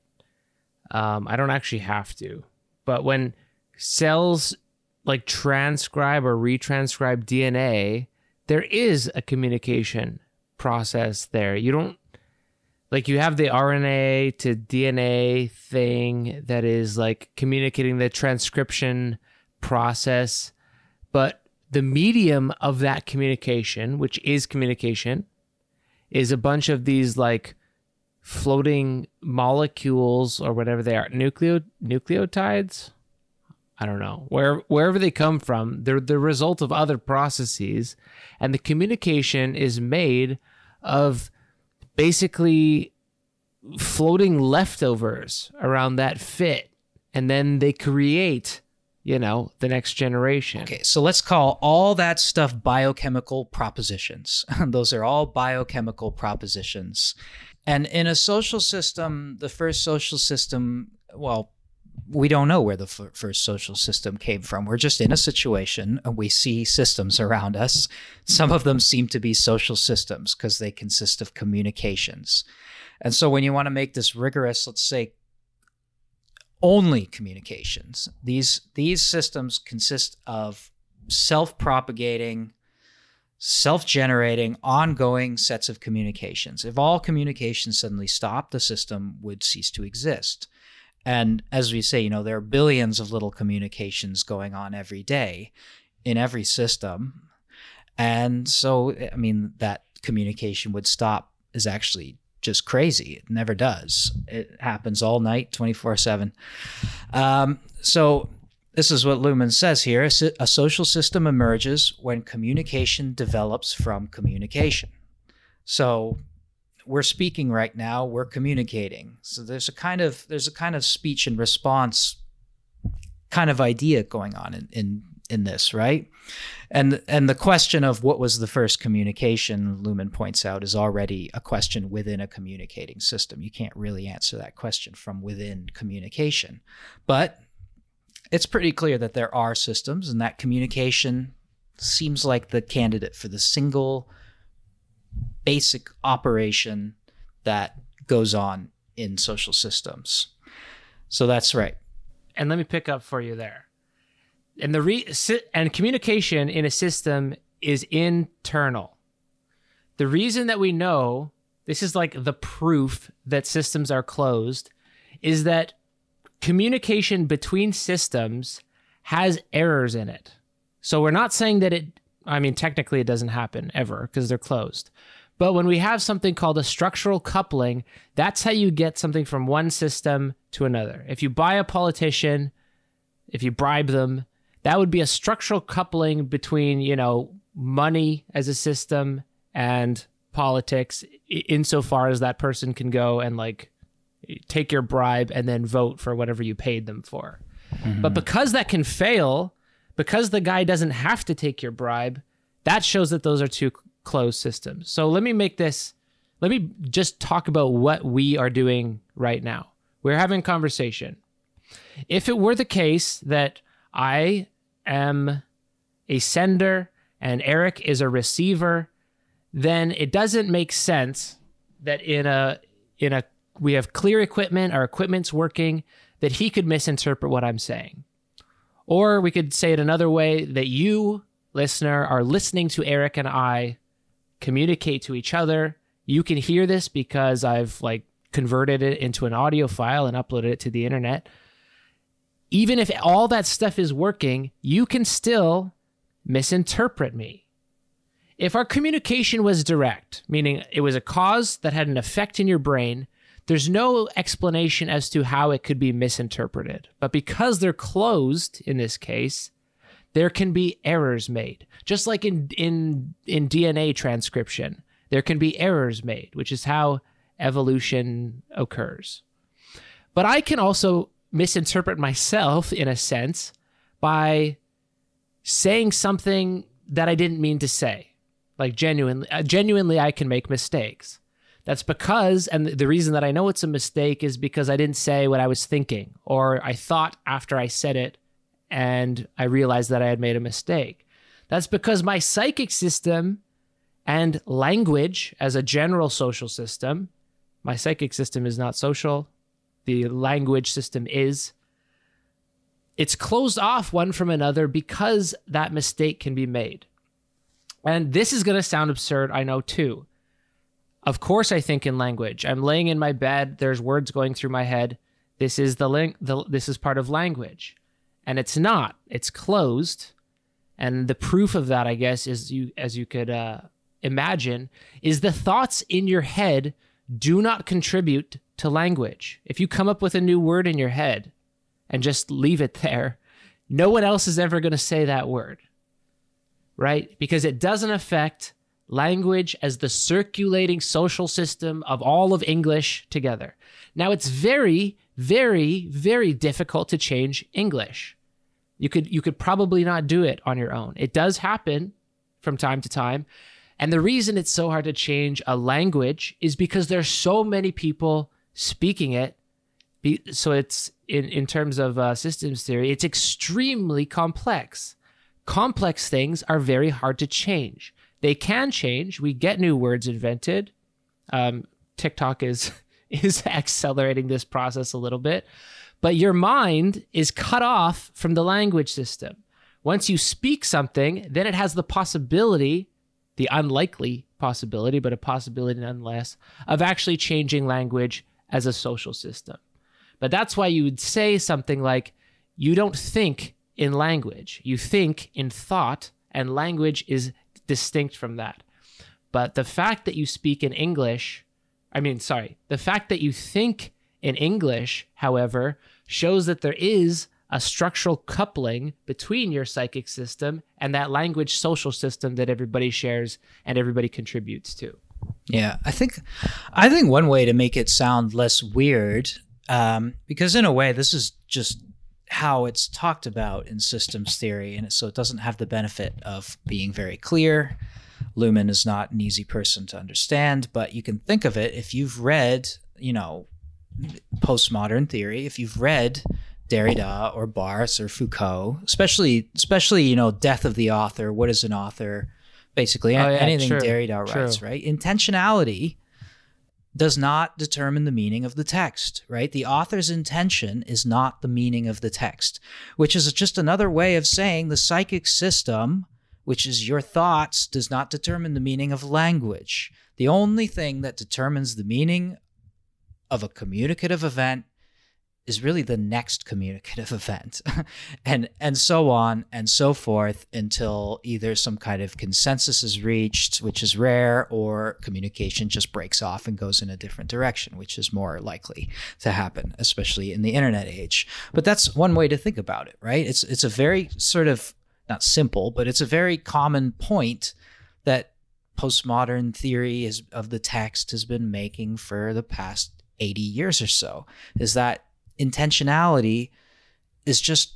um, I don't actually have to. But when cells like transcribe or retranscribe DNA, there is a communication process there. You don't like you have the RNA to DNA thing that is like communicating the transcription process, but the medium of that communication, which is communication, is a bunch of these like floating molecules or whatever they are, nucleo nucleotides. I don't know where wherever they come from. They're the result of other processes, and the communication is made of basically floating leftovers around that fit and then they create you know the next generation Okay, so let's call all that stuff biochemical propositions. Those are all biochemical propositions. And in a social system, the first social system, well, we don't know where the f- first social system came from. We're just in a situation and we see systems around us. Some of them seem to be social systems because they consist of communications. And so when you want to make this rigorous, let's say only communications. These these systems consist of self-propagating, self-generating, ongoing sets of communications. If all communications suddenly stopped, the system would cease to exist. And as we say, you know, there are billions of little communications going on every day. in every system. And so, I mean, that communication would stop is actually just crazy. It never does. It happens all night, 24 7. Um, so, this is what Luhmann says here. A social system emerges when communication develops from communication. So, we're speaking right now we're communicating. So there's a kind of there's a kind of speech and response kind of idea going on in in in this right? And and the question of what was the first communication luhmann points out is already a question within a communicating system. You can't really answer that question from within communication. But it's pretty clear that there are systems and that communication seems like the candidate for the single basic operation that goes on in social systems. So that's right. And let me pick up for you there. And the re- and communication in a system is internal. The reason that we know this is like the proof that systems are closed is that communication between systems has errors in it. So we're not saying that it I mean technically it doesn't happen ever because they're closed. But when we have something called a structural coupling, that's how you get something from one system to another. If you buy a politician, if you bribe them, that would be a structural coupling between, you know, money as a system and politics insofar as that person can go and like take your bribe and then vote for whatever you paid them for. Mm-hmm. But because that can fail, because the guy doesn't have to take your bribe, that shows that those are two closed systems. So let me make this, let me just talk about what we are doing right now. We're having conversation. If it were the case that I am a sender and Eric is a receiver, then it doesn't make sense that in a in a we have clear equipment, our equipment's working, that he could misinterpret what I'm saying. Or we could say it another way that you, listener, are listening to Eric and I communicate to each other. You can hear this because I've like converted it into an audio file and uploaded it to the internet. Even if all that stuff is working, you can still misinterpret me. If our communication was direct, meaning it was a cause that had an effect in your brain, there's no explanation as to how it could be misinterpreted. But because they're closed in this case, there can be errors made. Just like in in in DNA transcription, there can be errors made, which is how evolution occurs. But I can also misinterpret myself in a sense by saying something that I didn't mean to say. Like genuinely uh, genuinely I can make mistakes. That's because, and the reason that I know it's a mistake is because I didn't say what I was thinking, or I thought after I said it and I realized that I had made a mistake. That's because my psychic system and language as a general social system, my psychic system is not social, the language system is. It's closed off one from another because that mistake can be made. And this is going to sound absurd, I know too. Of course, I think in language. I'm laying in my bed, there's words going through my head. This is the link, the, this is part of language and it's not. It's closed, and the proof of that, I guess, is you as you could uh, imagine, is the thoughts in your head do not contribute to language. If you come up with a new word in your head and just leave it there, no one else is ever going to say that word, right? Because it doesn't affect language as the circulating social system of all of English together. Now, it's very, very, very difficult to change English. You could you could probably not do it on your own. It does happen from time to time. And the reason it's so hard to change a language is because there's so many people speaking it. So it's in, in terms of uh, systems theory, it's extremely complex. Complex things are very hard to change. They can change. We get new words invented. Um, TikTok is is accelerating this process a little bit. But your mind is cut off from the language system. Once you speak something, then it has the possibility, the unlikely possibility, but a possibility nonetheless, of actually changing language as a social system. But that's why you would say something like, you don't think in language. You think in thought, and language is distinct from that. But the fact that you speak in English, I mean, sorry, the fact that you think in English, however, shows that there is a structural coupling between your psychic system and that language social system that everybody shares and everybody contributes to. Yeah, I think I think one way to make it sound less weird, um, because in a way this is just how it's talked about in systems theory, and so it doesn't have the benefit of being very clear. Luhmann is not an easy person to understand, but you can think of it if you've read, you know, postmodern theory, if you've read Derrida or Barthes or Foucault, especially especially you know Death of the Author. What is an author? Basically, oh, yeah, anything true, Derrida writes, true. right? Intentionality does not determine the meaning of the text, right? The author's intention is not the meaning of the text, which is just another way of saying the psychic system, which is your thoughts, does not determine the meaning of language. The only thing that determines the meaning of a communicative event is really the next communicative event and and so on and so forth until either some kind of consensus is reached which is rare or communication just breaks off and goes in a different direction which is more likely to happen especially in the internet age. But that's one way to think about it right? It's it's a very sort of not simple but it's a very common point that postmodern theory is, of the text has been making for the past 80 years or so is that intentionality is just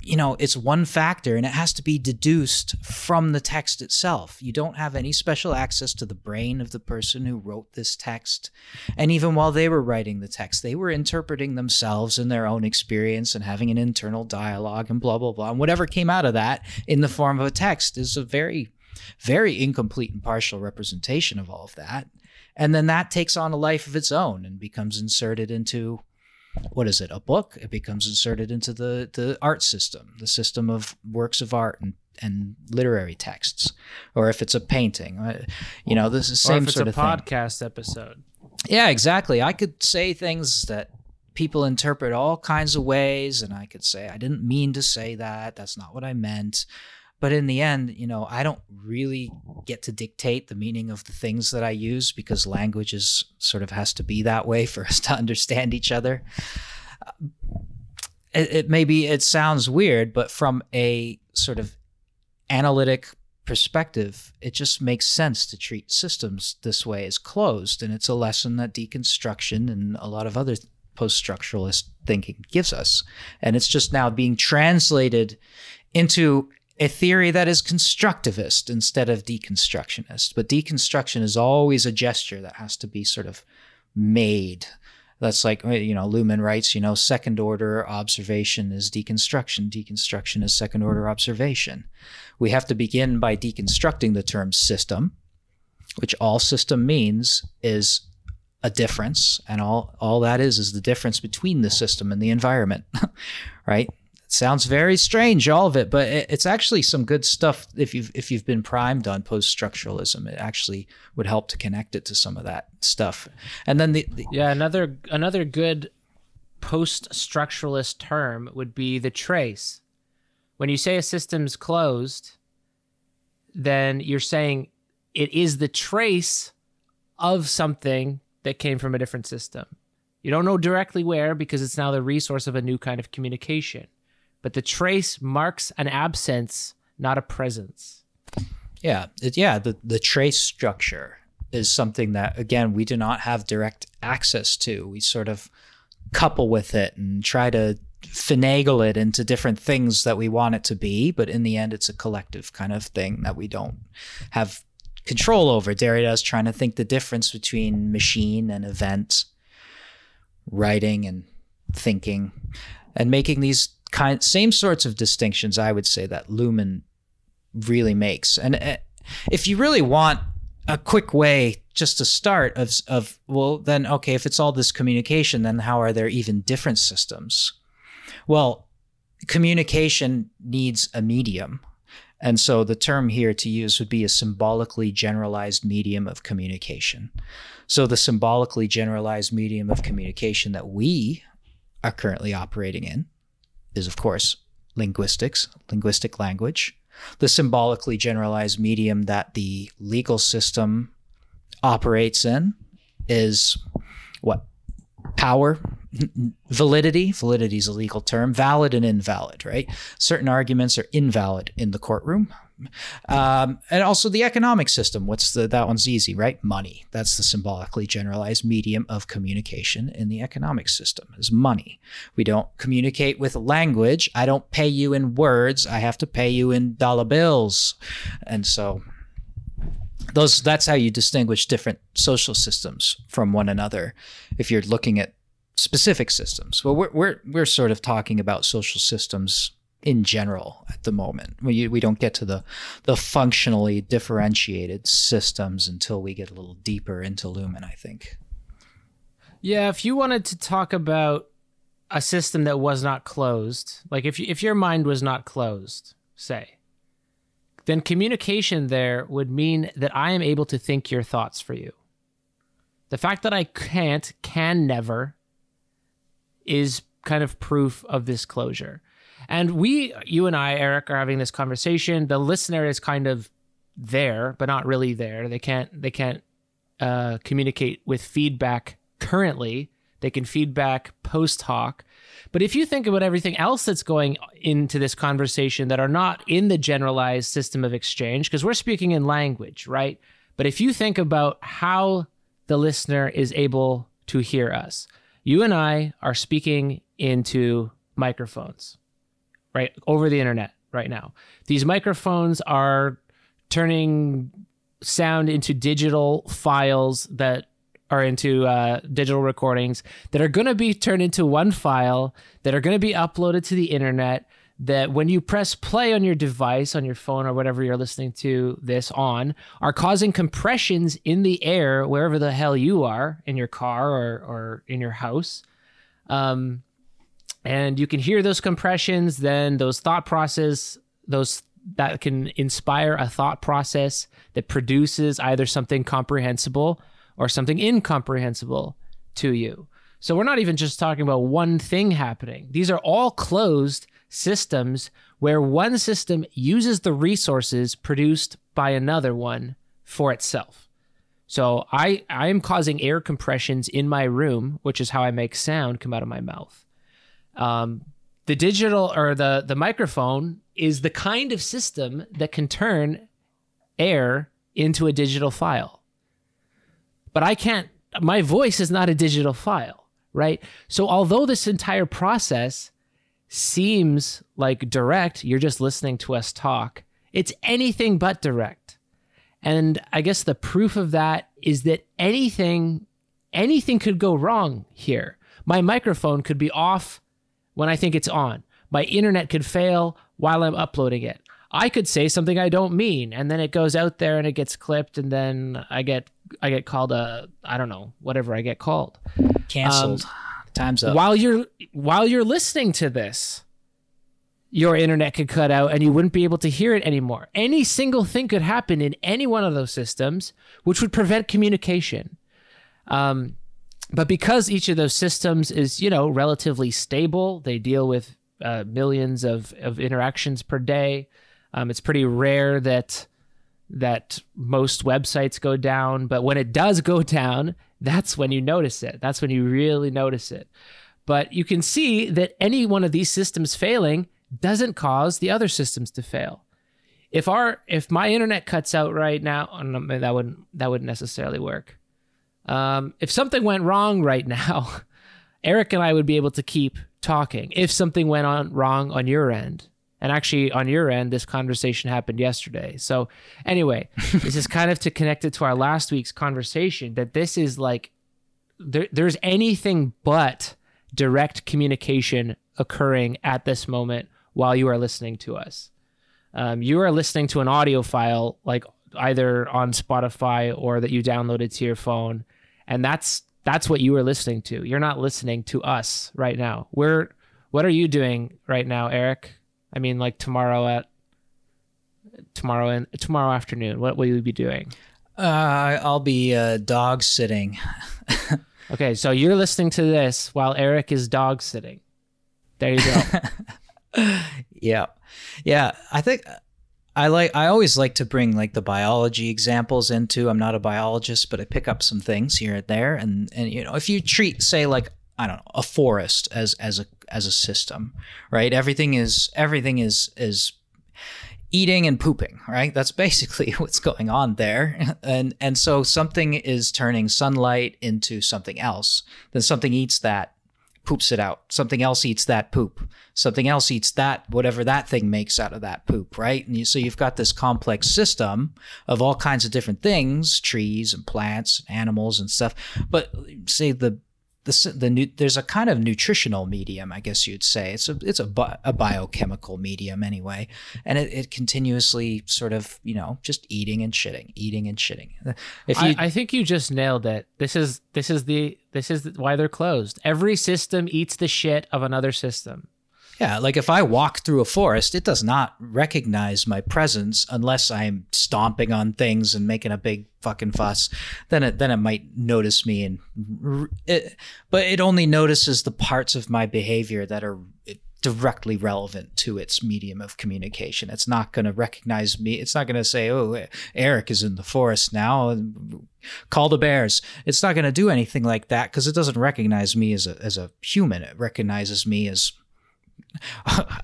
you know it's one factor and it has to be deduced from the text itself. You don't have any special access to the brain of the person who wrote this text. And even while they were writing the text they were interpreting themselves in their own experience and having an internal dialogue and blah blah blah. And whatever came out of that in the form of a text is a very very incomplete and partial representation of all of that. And then that takes on a life of its own and becomes inserted into what is it a book? It becomes inserted into the the art system the system of works of art and and literary texts. Or if it's a painting uh, you know this is the same sort of podcast thing. episode. Yeah exactly. I could say things that people interpret all kinds of ways and i could say i didn't mean to say that. That's not what i meant but in the end you know i don't really get to dictate the meaning of the things that i use because language is sort of has to be that way for us to understand each other. Uh, it, it maybe it sounds weird but from a sort of analytic perspective it just makes sense to treat systems this way as closed and it's a lesson that deconstruction and a lot of other post-structuralist thinking gives us. And it's just now being translated into a theory that is constructivist instead of deconstructionist. But deconstruction is always a gesture that has to be sort of made. That's like, eh, you know, Luhmann writes, you know, second order observation is deconstruction, deconstruction is second order observation. We have to begin by deconstructing the term system, which all system means is a difference. And all, all that is is the difference between the system and the environment, right? Sounds very strange, all of it, but it's actually some good stuff. If you've if you've been primed on post structuralism, it actually would help to connect it to some of that stuff. And then the, the yeah, another another good post structuralist term would be the trace. When you say a system's closed, then you're saying it is the trace of something that came from a different system. You don't know directly where because it's now the resource of a new kind of communication but the trace marks an absence, not a presence. Yeah, it, yeah. The the trace structure is something that again we do not have direct access to. We sort of couple with it and try to finagle it into different things that we want it to be, but in the end, it's a collective kind of thing that we don't have control over. Derrida is trying to think the difference between machine and event, writing and thinking, and making these kind same sorts of distinctions I would say that Luhmann really makes. And uh, if you really want a quick way just to start of of well then okay if it's all this communication then how are there even different systems? Well, communication needs a medium. And so the term here to use would be a symbolically generalized medium of communication. So the symbolically generalized medium of communication that we are currently operating in is, of course, linguistics, linguistic language, the symbolically generalized medium that the legal system operates in is what power? Validity? Validity is a legal term. Valid and invalid right? Certain arguments are invalid in the courtroom um, and also the economic system. What's the that one's easy right? Money. That's the symbolically generalized medium of communication in the economic system is money. We don't communicate with language. I don't pay you in words. I have to pay you in dollar bills. And so those that's how you distinguish different social systems from one another if you're looking at specific systems. Well we're we're, we're sort of talking about social systems in general at the moment we, we don't get to the the functionally differentiated systems until we get a little deeper into Luhmann i think yeah if you wanted to talk about a system that was not closed like if you, if your mind was not closed say then communication there would mean that I am able to think your thoughts for you. The fact that I can't, can never, is kind of proof of this closure. And we, you and I, Eric, are having this conversation. The listener is kind of there, but not really there. They can't, they can't uh, communicate with feedback currently. They can feedback post hoc, but if you think about everything else that's going into this conversation that are not in the generalized system of exchange, because we're speaking in language, right? But if you think about how the listener is able to hear us, you and I are speaking into microphones, right? Over the internet right now. These microphones are turning sound into digital files that are into uh, digital recordings that are going to be turned into one file that are going to be uploaded to the internet that when you press play on your device on your phone or whatever you're listening to this on are causing compressions in the air wherever the hell you are in your car or, or in your house um, and you can hear those compressions then those thought process those that can inspire a thought process that produces either something comprehensible or something incomprehensible to you. So we're not even just talking about one thing happening. These are all closed systems where one system uses the resources produced by another one for itself. So I I am causing air compressions in my room, which is how I make sound come out of my mouth. Um, the digital or the the microphone is the kind of system that can turn air into a digital file but I can't, my voice is not a digital file, right? So although this entire process seems like direct, you're just listening to us talk, it's anything but direct. And I guess the proof of that is that anything, anything could go wrong here. My microphone could be off when I think it's on. My internet could fail while I'm uploading it. I could say something I don't mean, and then it goes out there and it gets clipped, and then I get I get called a I don't know whatever I get called canceled. Um, Time's up. While you're while you're listening to this, your internet could cut out and you wouldn't be able to hear it anymore. Any single thing could happen in any one of those systems, which would prevent communication. Um, but because each of those systems is you know relatively stable, they deal with uh, millions of of interactions per day. Um, it's pretty rare that that most websites go down, but when it does go down, that's when you notice it. That's when you really notice it. But you can see that any one of these systems failing doesn't cause the other systems to fail. If our if my internet cuts out right now, that wouldn't that wouldn't necessarily work. Um, if something went wrong right now, Eric and I would be able to keep talking. If something went on wrong on your end, and actually, on your end, this conversation happened yesterday. So, anyway, this is kind of to connect it to our last week's conversation that this is like there, there's anything but direct communication occurring at this moment while you are listening to us. Um, you are listening to an audio file, like either on Spotify or that you downloaded to your phone, and that's that's what you are listening to. You're not listening to us right now. We're what are you doing right now, Eric? I mean, like tomorrow at tomorrow and tomorrow afternoon. What will you be doing? Uh, I'll be uh, dog sitting. okay, so you're listening to this while Eric is dog sitting. There you go. yeah. Yeah. I think I like I always like to bring like the biology examples into. I'm not a biologist, but I pick up some things here and there. And and you know, if you treat say like I don't know, a forest as as a as a system, right? Everything is everything is is eating and pooping, right? That's basically what's going on there. And and so something is turning sunlight into something else. Then something eats that, poops it out. Something else eats that poop. Something else eats that whatever that thing makes out of that poop, right? And you, so you've got this complex system of all kinds of different things, trees and plants and animals and stuff. But say the the, the new, there's a kind of nutritional medium, I guess you'd say. It's a it's a, bi- a biochemical medium anyway, and it, it continuously sort of you know just eating and shitting, eating and shitting. If you, I, I think you just nailed it. This is this is the this is why they're closed. Every system eats the shit of another system. Yeah, like if I walk through a forest, it does not recognize my presence unless I'm stomping on things and making a big fucking fuss. Then it then it might notice me and it, but it only notices the parts of my behavior that are directly relevant to its medium of communication. It's not going to recognize me. It's not going to say, "Oh, Eric is in the forest now. Call the bears." It's not going to do anything like that because it doesn't recognize me as a as a human. It recognizes me as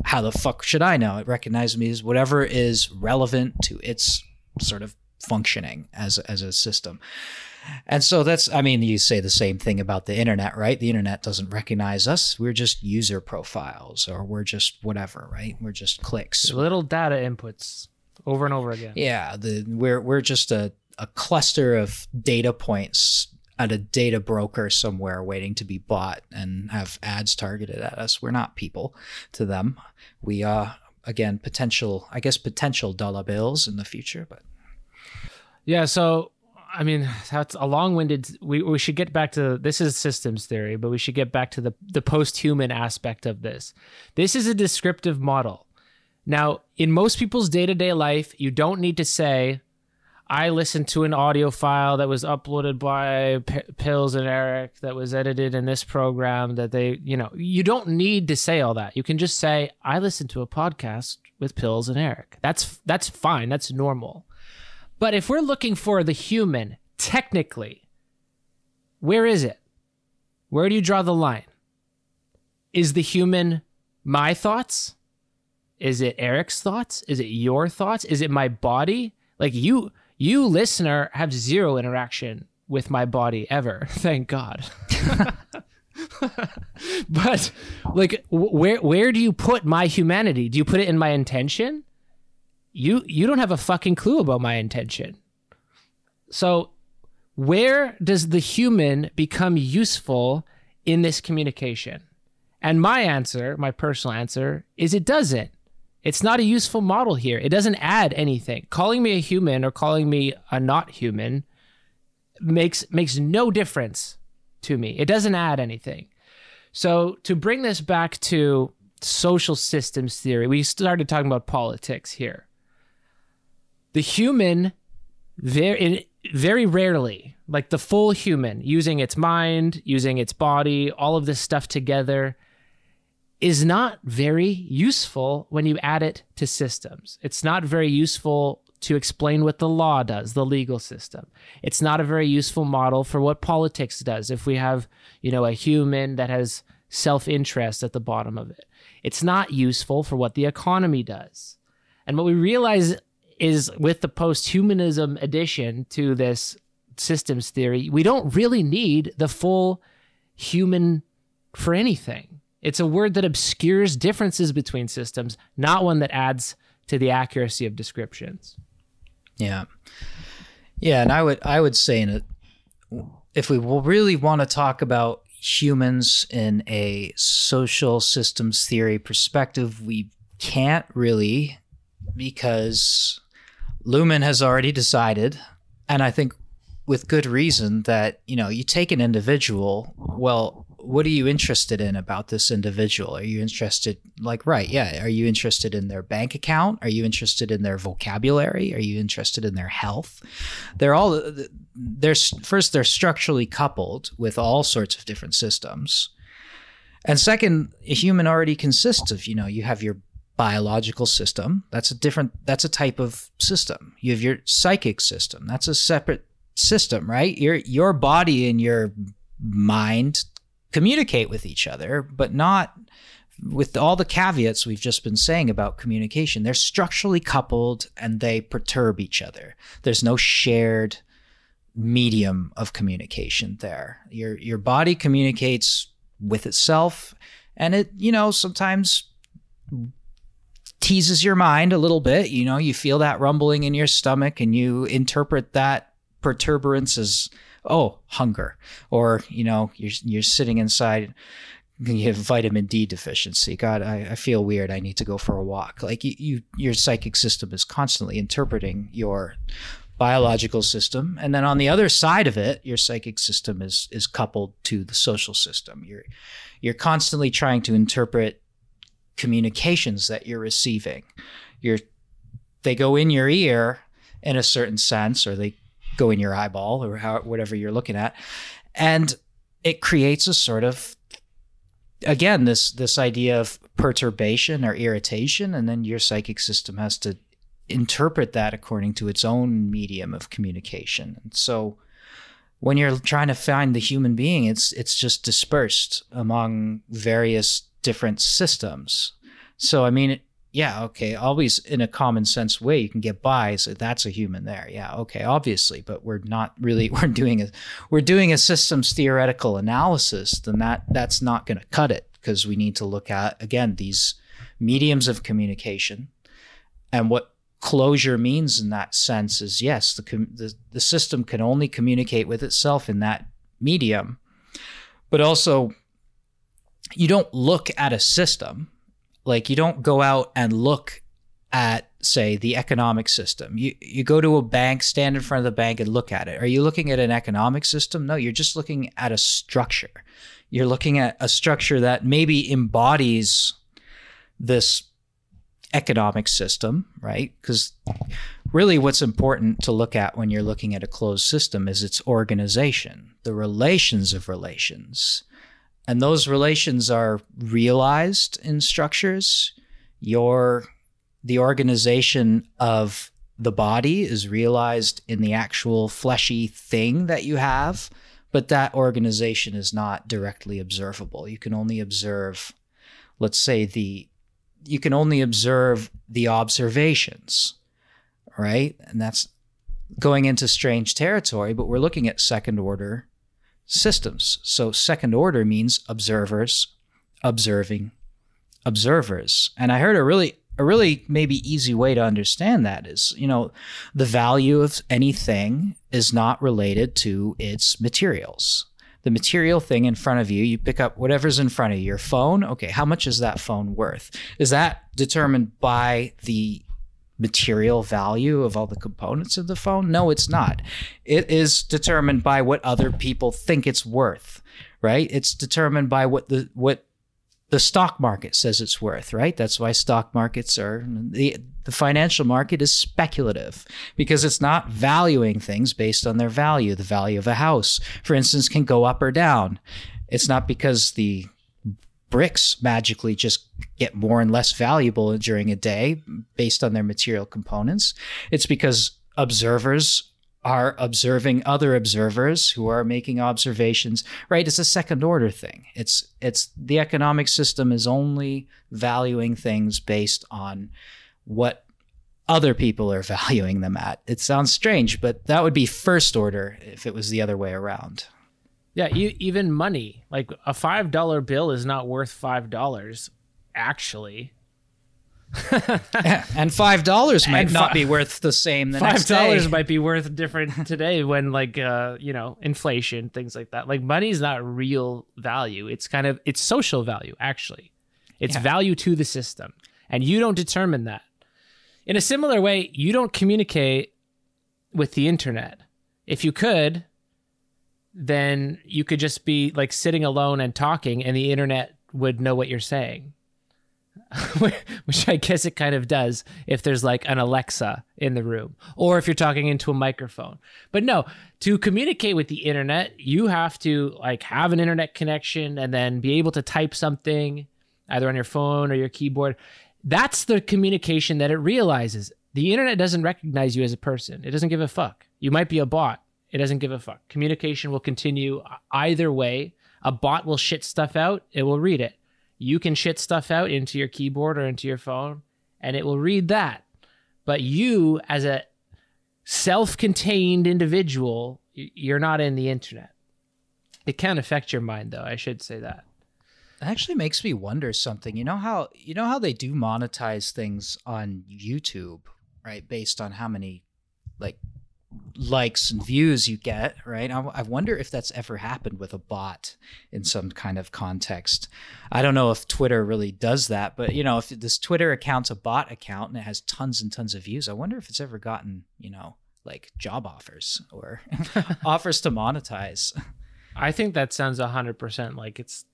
how the fuck should I know? It recognizes me as whatever is relevant to its sort of functioning as as a system. And so that's I mean you say the same thing about the internet, right? The internet doesn't recognize us. We're just user profiles or we're just whatever, right? We're just clicks. Little data inputs over and over again. Yeah, the we're we're just a a cluster of data points at a data broker somewhere waiting to be bought and have ads targeted at us. We're not people to them. We are again potential, I guess potential dollar bills in the future, but yeah. So I mean, that's a long-winded. We we should get back to this is systems theory, but we should get back to the the post-human aspect of this. This is a descriptive model. Now, in most people's day-to-day life, you don't need to say I listened to an audio file that was uploaded by P- Pills and Eric that was edited in this program that they, you know, you don't need to say all that. You can just say I listened to a podcast with Pills and Eric. That's that's fine. That's normal. But if we're looking for the human, technically, where is it? Where do you draw the line? Is the human my thoughts? Is it Eric's thoughts? Is it your thoughts? Is it my body? Like you you, listener, have zero interaction with my body ever. Thank God. but like where where do you put my humanity? Do you put it in my intention? You you don't have a fucking clue about my intention. So where does the human become useful in this communication? And my answer, my personal answer, is it doesn't. It's not a useful model here. It doesn't add anything. Calling me a human or calling me a not human makes makes no difference to me. It doesn't add anything. So to bring this back to social systems theory, we started talking about politics here. The human very very rarely, like the full human, using its mind, using its body, all of this stuff together is not very useful when you add it to systems. It's not very useful to explain what the law does, the legal system. It's not a very useful model for what politics does if we have, you know, a human that has self-interest at the bottom of it. It's not useful for what the economy does. And what we realize is with the post-humanism addition to this systems theory, we don't really need the full human for anything. It's a word that obscures differences between systems, not one that adds to the accuracy of descriptions. Yeah. Yeah, and I would I would say in a, if we really want to talk about humans in a social systems theory perspective, we can't really because Luhmann has already decided, and I think with good reason, that you know you take an individual. Well, what are you interested in about this individual? Are you interested, like, right? Yeah. Are you interested in their bank account? Are you interested in their vocabulary? Are you interested in their health? They're all, uh, they're first, they're structurally coupled with all sorts of different systems. And second, a human already consists of, you know, you have your biological system. That's a different that's a type of system. You have your psychic system. That's a separate system, right? Your your body and your mind communicate with each other, but not with all the caveats we've just been saying about communication. They're structurally coupled and they perturb each other. There's no shared medium of communication there. Your your body communicates with itself and it, you know, sometimes teases your mind a little bit. You know, you feel that rumbling in your stomach and you interpret that perturbance as oh, hunger or, you know, you're you're sitting inside you have vitamin D deficiency. God, I, I feel weird. I need to go for a walk. Like you, you, your psychic system is constantly interpreting your biological system and then on the other side of it your psychic system is is coupled to the social system you're you're constantly trying to interpret communications that you're receiving you're they go in your ear in a certain sense or they go in your eyeball or how whatever you're looking at and it creates a sort of again this this idea of perturbation or irritation and then your psychic system has to interpret that according to its own medium of communication. And so when you're trying to find the human being, it's it's just dispersed among various different systems. So I mean, yeah, okay, always in a common sense way, you can get by. So that's a human there. Yeah, okay, obviously, but we're not really we're doing a we're doing a systems theoretical analysis. Then that that's not going to cut it because we need to look at again these mediums of communication and what closure means in that sense is yes, the, the, the system can only communicate with itself in that medium, but also you don't look at a system like you don't go out and look at say the economic system you you go to a bank stand in front of the bank and look at it are you looking at an economic system no you're just looking at a structure you're looking at a structure that maybe embodies this economic system, right? Because really what's important to look at when you're looking at a closed system is its organization, the relations of relations. And those relations are realized in structures. Your the organization of the body is realized in the actual fleshy thing that you have, but that organization is not directly observable. You can only observe, let's say, the you can only observe the observations, right? And that's going into strange territory, but we're looking at second order systems. So, second order means observers observing observers. And I heard a really a really maybe easy way to understand that is, you know, the value of anything is not related to its materials the material thing in front of you. You pick up whatever's in front of you. Your phone. Okay, how much is that phone worth? Is that determined by the material value of all the components of the phone? No, it's not. It is determined by what other people think it's worth, right? It's determined by what the what the stock market says it's worth, right? That's why stock markets are the the financial market is speculative because it's not valuing things based on their value. The value of a house, for instance, can go up or down. It's not because the bricks magically just get more and less valuable during a day based on their material components. It's because observers are observing other observers who are making observations right? It's a second order thing. It's it's the economic system is only valuing things based on what other people are valuing them at. It sounds strange but that would be first order if it was the other way around yeah you, even money like a five dollar bill is not worth five dollars actually yeah, and five dollars might and not be worth the same. The five dollars might be worth different today when like uh you know inflation things like that. Like money is not real value. It's kind of it's social value actually. It's yeah. value to the system, and you don't determine that. In a similar way, you don't communicate with the internet. If you could, then you could just be like sitting alone and talking, and the internet would know what you're saying which I guess it kind of does if there's like an Alexa in the room or if you're talking into a microphone. But no, to communicate with the internet, you have to like have an internet connection and then be able to type something either on your phone or your keyboard. That's the communication that it realizes. The internet doesn't recognize you as a person. It doesn't give a fuck. You might be a bot. It doesn't give a fuck. Communication will continue either way. A bot will shit stuff out. It will read it. You can shit stuff out into your keyboard or into your phone, and it will read that. But you, as a self contained individual, you're not in the internet. It can affect your mind, though. I should say that. It actually makes me wonder something. You know how you know how they do monetize things on YouTube, right? Based on how many like likes and views you get, right? I, I, wonder if that's ever happened with a bot in some kind of context. I don't know if Twitter really does that, but you know, if this Twitter account's a bot account and it has tons and tons of views, I wonder if it's ever gotten, you know, like job offers or offers to monetize. I think that sounds 100% like it's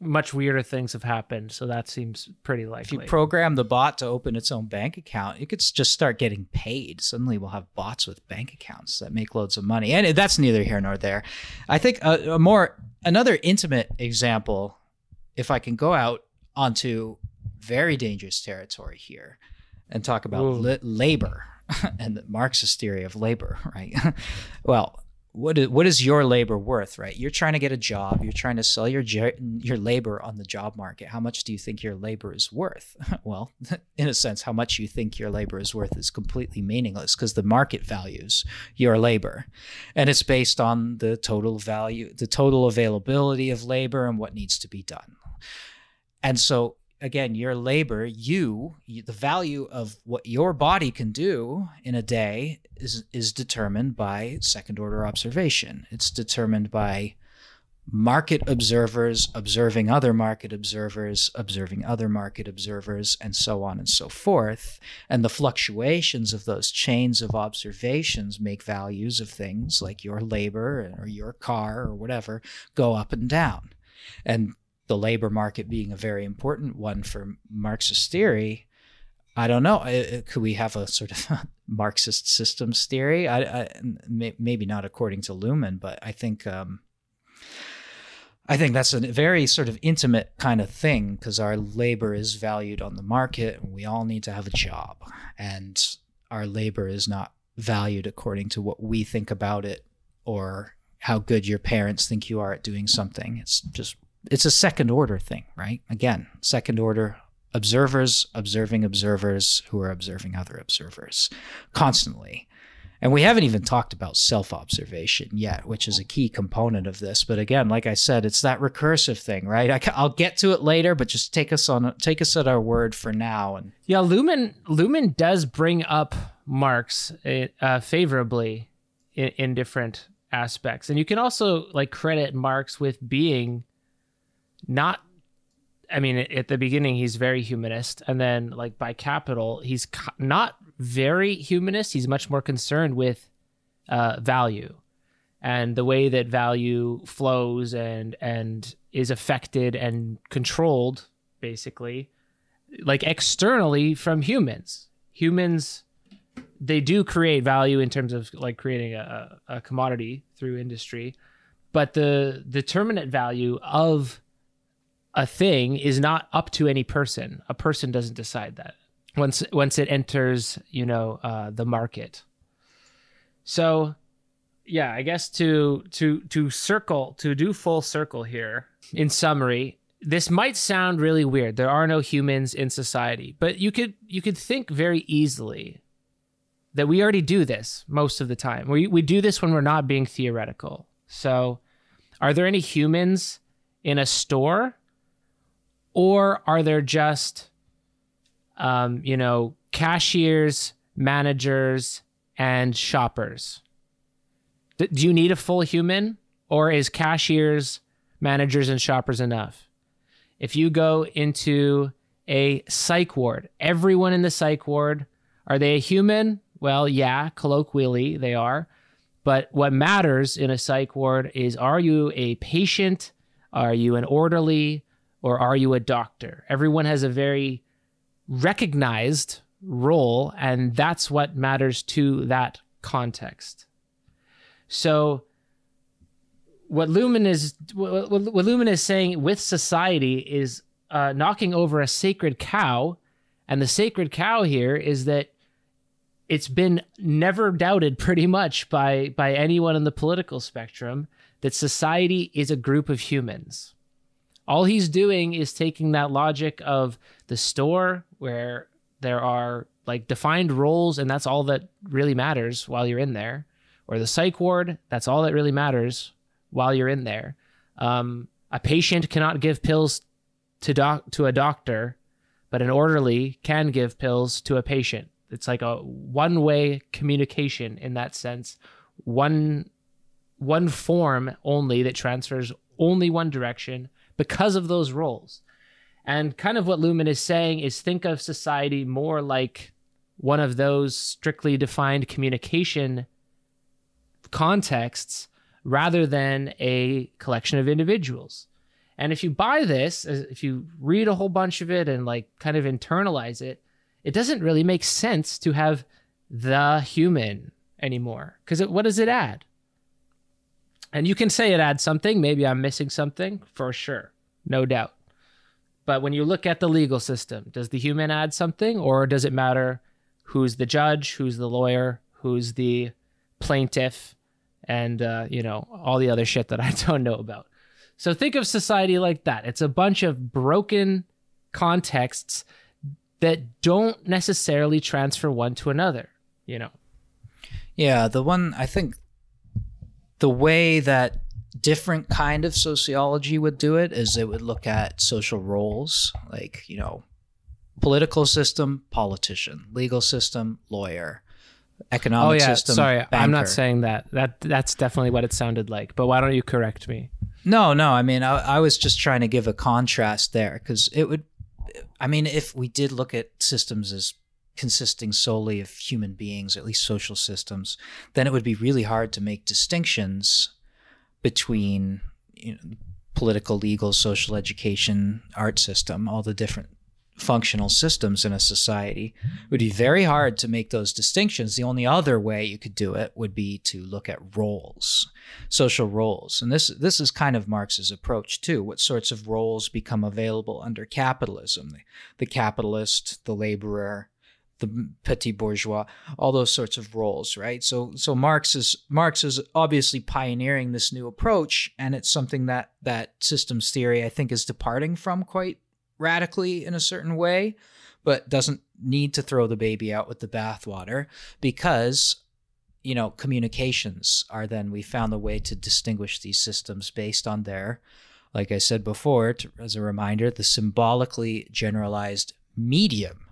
much weirder things have happened, so that seems pretty likely. If you program the bot to open its own bank account, it could just start getting paid. Suddenly, we'll have bots with bank accounts that make loads of money, and that's neither here nor there. I think a, a more another intimate example, if I can go out onto very dangerous territory here and talk about li- labor and the Marxist theory of labor, right? well, what is, what is your labor worth, right? You're trying to get a job, you're trying to sell your your labor on the job market. How much do you think your labor is worth? well, in a sense, how much you think your labor is worth is completely meaningless because the market values your labor, and it's based on the total value, the total availability of labor, and what needs to be done. And so again your labor you the value of what your body can do in a day is is determined by second order observation. It's determined by market observers observing other market observers observing other market observers and so on and so forth. And the fluctuations of those chains of observations make values of things like your labor or your car or whatever go up and down. And the labor market being a very important one for Marxist theory, I don't know. Could we have a sort of Marxist systems theory? I, I, maybe not according to Luhmann, but I think um, I think that's a very sort of intimate kind of thing because our labor is valued on the market. And we all need to have a job, and our labor is not valued according to what we think about it or how good your parents think you are at doing something. It's just it's a second order thing, right? Again, second order observers observing observers who are observing other observers constantly. And we haven't even talked about self observation yet, which is a key component of this. But again, like I said, it's that recursive thing, right? I, will get to it later, but just take us on, take us at our word for now. And yeah, Luhmann Luhmann does bring up Marx uh, favorably in, in different aspects, and you can also like credit Marx with being not I mean, at the beginning, he's very humanist. And then, like, by capital, he's not very humanist. He's much more concerned with uh, value and the way that value flows and, and is affected and controlled, basically, like externally from humans. Humans, they do create value in terms of like creating a, a commodity through industry. But the determinate value of a thing is not up to any person. A person doesn't decide that once once it enters, you know, uh, the market. So, yeah, I guess to to to circle to do full circle here. In summary, this might sound really weird. There are no humans in society, but you could you could think very easily that we already do this most of the time. We we do this when we're not being theoretical. So, are there any humans in a store? Or are there just um, you know cashiers managers and shoppers? Do you need a full human? Or is cashiers managers and shoppers enough? If you go into a psych ward everyone in the psych ward are they a human? Well yeah colloquially they are. But what matters in a psych ward is are you a patient? Are you an orderly or are you a doctor? Everyone has a very recognized role, and that's what matters to that context. So, what Luhmann is what, what Luhmann is saying with society is uh, knocking over a sacred cow And the sacred cow here is that it's been never doubted pretty much by by anyone in the political spectrum that society is a group of humans. All he's doing is taking that logic of the store where there are like defined roles and that's all that really matters while you're in there or the psych ward that's all that really matters while you're in there. Um, a patient cannot give pills to doc to a doctor but an orderly can give pills to a patient. It's like a one way communication in that sense. One one form only that transfers only one direction because of those roles and kind of what Luhmann is saying is think of society more like one of those strictly defined communication contexts rather than a collection of individuals. And if you buy this, uh, if you read a whole bunch of it and like kind of internalize it, it doesn't really make sense to have the human anymore. Because what does it add? And you can say it adds something. Maybe I'm missing something for sure. No doubt. But when you look at the legal system, does the human add something or does it matter who's the judge, who's the lawyer, who's the plaintiff, and, uh, you know, all the other shit that I don't know about? So think of society like that. It's a bunch of broken contexts that don't necessarily transfer one to another, you know? Yeah, the one I think the way that different kind of sociology would do it is it would look at social roles like you know political system politician legal system lawyer economic oh yeah. system sorry banker. i'm not saying that. That that's definitely what it sounded like but why don't you correct me? No no i mean i, I was just trying to give a contrast there because it would i mean if we did look at systems as consisting solely of human beings at least social systems then it would be really hard to make distinctions between you know, political, legal, social education, art system, all the different functional systems in a society. It would be very hard to make those distinctions. The only other way you could do it would be to look at roles, social roles. And this this is kind of Marx's approach too. What sorts of roles become available under capitalism? The, the capitalist, the laborer, the petit bourgeois, all those sorts of roles, right? So so Marx is Marx is obviously pioneering this new approach, and it's something that that systems theory I think is departing from quite radically in a certain way, but doesn't need to throw the baby out with the bathwater because you know communications are then we found a way to distinguish these systems based on their like i said before to, as a reminder the symbolically generalized medium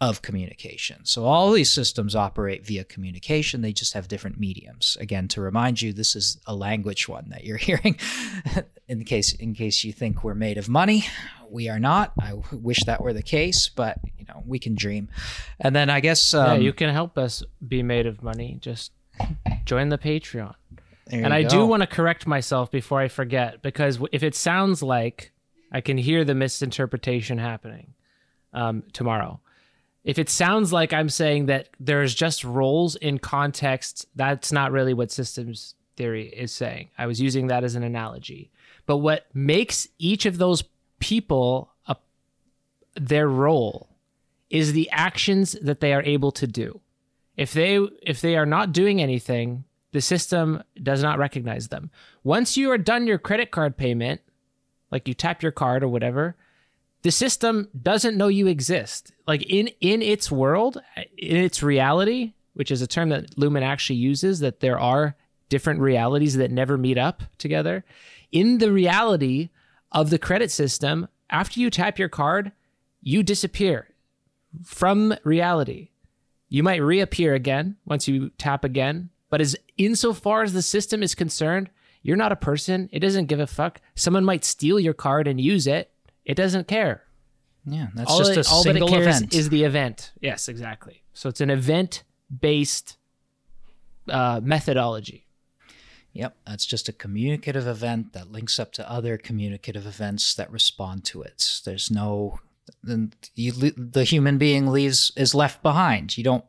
of communication. So all these systems operate via communication. They just have different mediums. Again, to remind you, this is a language one that you're hearing. in case in case you think we're made of money, we are not. I wish that were the case, but you know we can dream. And then I guess um, yeah, you can help us be made of money. Just join the Patreon. And I go. do want to correct myself before I forget because if it sounds like I can hear the misinterpretation happening um, tomorrow if it sounds like I'm saying that there's just roles in context, that's not really what systems theory is saying. I was using that as an analogy. But what makes each of those people a, their role is the actions that they are able to do. If they if they are not doing anything, the system does not recognize them. Once you are done your credit card payment, like you tap your card or whatever, the system doesn't know you exist. Like in in its world, in its reality, which is a term that Luhmann actually uses, that there are different realities that never meet up together. In the reality of the credit system, after you tap your card, you disappear from reality. You might reappear again once you tap again, but as insofar as the system is concerned, you're not a person. It doesn't give a fuck. Someone might steal your card and use it it doesn't care. Yeah, that's all just it, a all single that it cares event. is the event. Yes, exactly. So it's an event based uh, methodology. Yep, that's just a communicative event that links up to other communicative events that respond to it. There's no then you, the human being leaves is left behind. You don't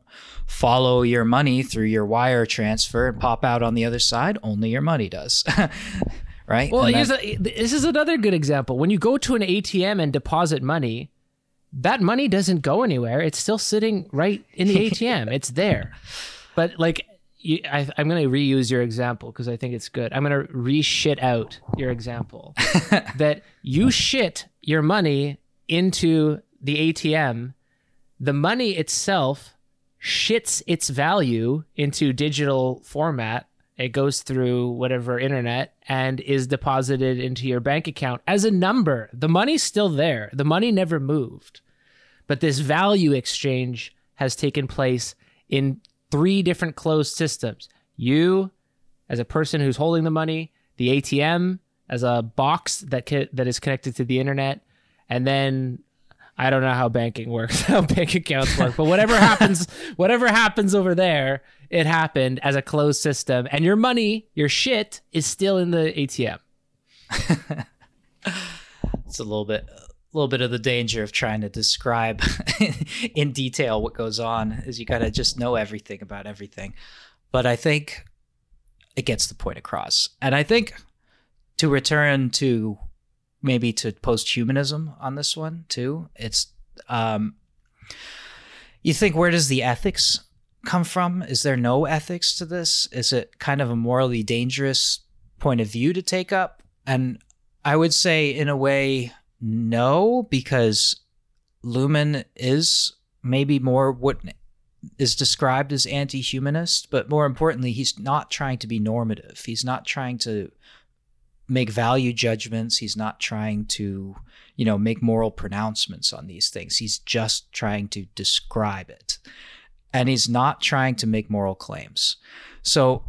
follow your money through your wire transfer and pop out on the other side. Only your money does. right? Well, here's a, this is another good example. When you go to an ATM and deposit money, that money doesn't go anywhere. It's still sitting right in the ATM. it's there. But like, you, I, I'm going to reuse your example because I think it's good. I'm going to re shit out your example that you shit your money into the ATM. The money itself shits its value into digital format. It goes through whatever internet and is deposited into your bank account as a number. The money's still there. The money never moved. But this value exchange has taken place in three different closed systems. You, as a person who's holding the money, the ATM as a box that that is connected to the internet, and then I don't know how banking works, how bank accounts work, but whatever happens, whatever happens over there, it happened as a closed system, and your money, your shit, is still in the ATM. it's a little bit, a little bit of the danger of trying to describe in detail what goes on, is you gotta just know everything about everything. But I think it gets the point across, and I think to return to maybe to post-humanism on this one too. It's um, you think where does the ethics come from? Is there no ethics to this? Is it kind of a morally dangerous point of view to take up? And I would say in a way no because Luhmann is maybe more what is described as anti-humanist, but more importantly, he's not trying to be normative. He's not trying to make value judgments. He's not trying to, you know, make moral pronouncements on these things. He's just trying to describe it. And he's not trying to make moral claims. So,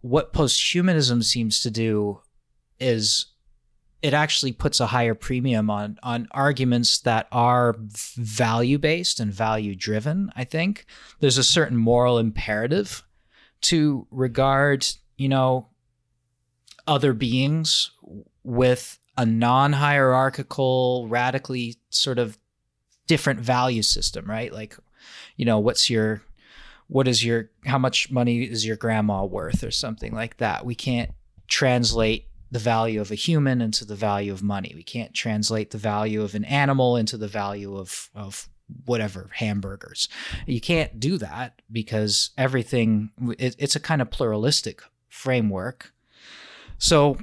what posthumanism seems to do is it actually puts a higher premium on on arguments that are value based and value driven i think there's a certain moral imperative to regard you know other beings with a non hierarchical, radically sort of different value system, right? Like, you know, what's your, what is your, how much money is your grandma worth or something like that? We can't translate the value of a human into the value of money. We can't translate the value of an animal into the value of, of whatever hamburgers. You can't do that because everything, it, it's a kind of pluralistic framework so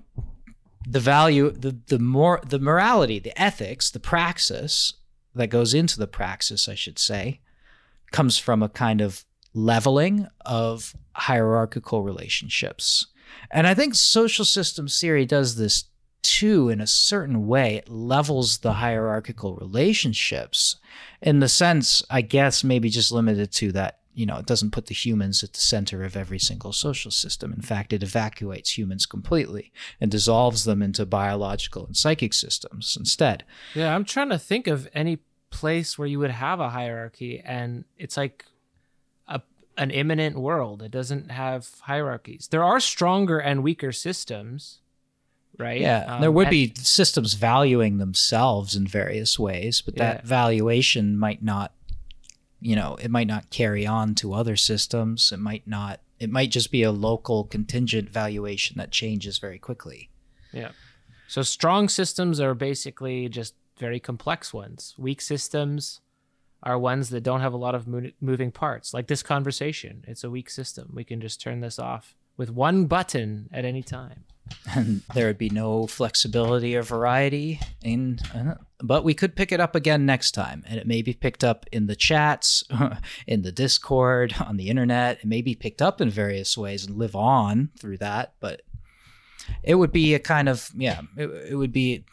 the value, the the more the morality, the ethics, the praxis that goes into the praxis, I should say, comes from a kind of leveling of hierarchical relationships. And I think social systems theory does this too in a certain way. It levels the hierarchical relationships in the sense, I guess, maybe just limited to that you know, it doesn't put the humans at the center of every single social system. In fact, it evacuates humans completely and dissolves them into biological and psychic systems instead. Yeah, I'm trying to think of any place where you would have a hierarchy and it's like a an immanent world. It doesn't have hierarchies. There are stronger and weaker systems, right? Yeah, um, there would and- be systems valuing themselves in various ways, but that yeah. valuation might not you know, it might not carry on to other systems. It might not, it might just be a local contingent valuation that changes very quickly. Yeah. So strong systems are basically just very complex ones. Weak systems are ones that don't have a lot of mo- moving parts. Like this conversation, it's a weak system. We can just turn this off with one button at any time and there would be no flexibility or variety in uh, but we could pick it up again next time and it may be picked up in the chats in the discord on the internet it may be picked up in various ways and live on through that but it would be a kind of yeah it, it would be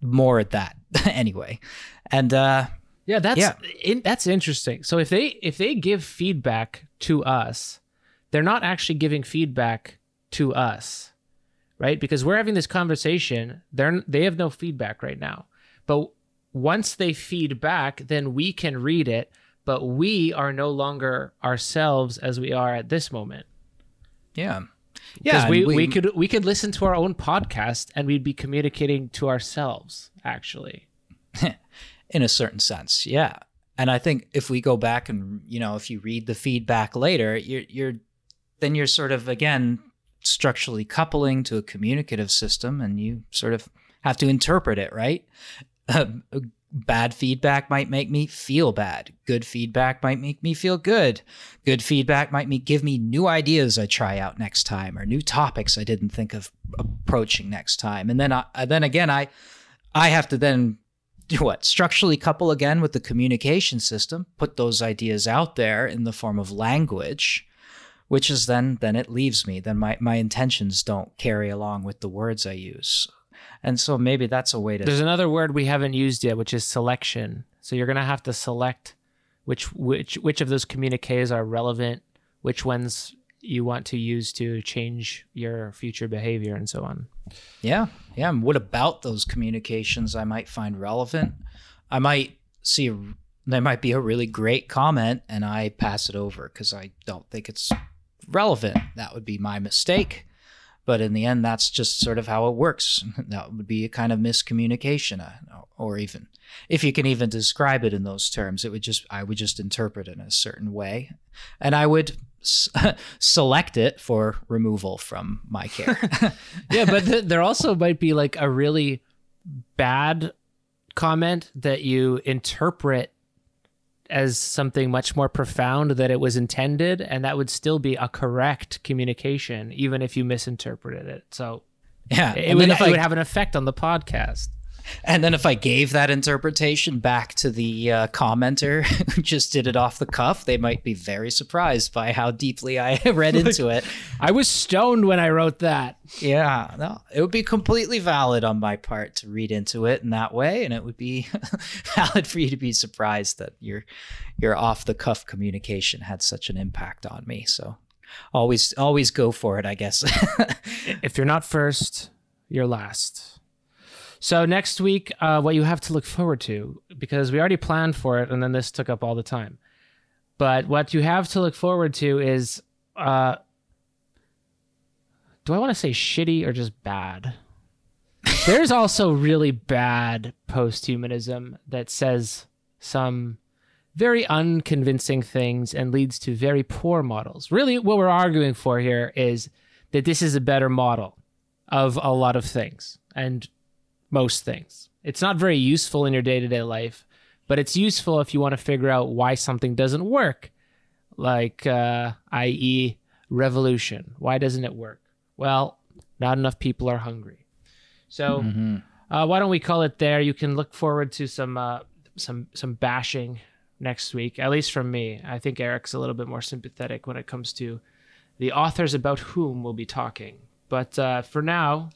more at that anyway and uh yeah that's yeah. In, that's interesting so if they if they give feedback to us they're not actually giving feedback to us right? Because we're having this conversation, they're they have no feedback right now. But once they feed back, then we can read it, but we are no longer ourselves as we are at this moment. Yeah. Yeah, we, we, we could we could listen to our own podcast and we'd be communicating to ourselves actually. In a certain sense. Yeah. And I think if we go back and you know, if you read the feedback later, you're you're then you're sort of again structurally coupling to a communicative system and you sort of have to interpret it, right? Um, bad feedback might make me feel bad. Good feedback might make me feel good. Good feedback might me give me new ideas I try out next time or new topics I didn't think of approaching next time. And then I, uh, then again I I have to then do what? Structurally couple again with the communication system, put those ideas out there in the form of language, which is then then it leaves me. Then my my intentions don't carry along with the words I use. And so maybe that's a way to. There's another word we haven't used yet, which is selection. So you're gonna have to select which which which of those communiques are relevant, which ones you want to use to change your future behavior, and so on. Yeah, yeah. And what about those communications I might find relevant? I might see there might be a really great comment, and I pass it over because I don't think it's relevant. That would be my mistake. But in the end, that's just sort of how it works. That would be a kind of miscommunication, uh, or even if you can even describe it in those terms, it would just I would just interpret it in a certain way, and I would s- select it for removal from my care. yeah, but th- there also might be like a really bad comment that you interpret as something much more profound that it was intended and that would still be a correct communication even if you misinterpreted it. So yeah, it, would, it would have an effect on the podcast and then if I gave that interpretation back to the uh, commenter who just did it off the cuff, they might be very surprised by how deeply I read into it. I was stoned when I wrote that. Yeah, no, it would be completely valid on my part to read into it in that way, and it would be valid for you to be surprised that your your off the cuff communication had such an impact on me. So always always go for it, I guess. if you're not first, you're last. So next week, uh, what you have to look forward to, because we already planned for it, and then this took up all the time. But what you have to look forward to is, uh, do I want to say shitty or just bad? There's also really bad post-humanism that says some very unconvincing things and leads to very poor models. Really, what we're arguing for here is that this is a better model of a lot of things. And most things. It's not very useful in your day to day life, but it's useful if you want to figure out why something doesn't work, like, uh, i.e., revolution. Why doesn't it work? Well, not enough people are hungry. So, mm-hmm. uh, why don't we call it there? You can look forward to some uh, some some bashing next week, at least from me. I think Eric's a little bit more sympathetic when it comes to the authors about whom we'll be talking. But uh, for now,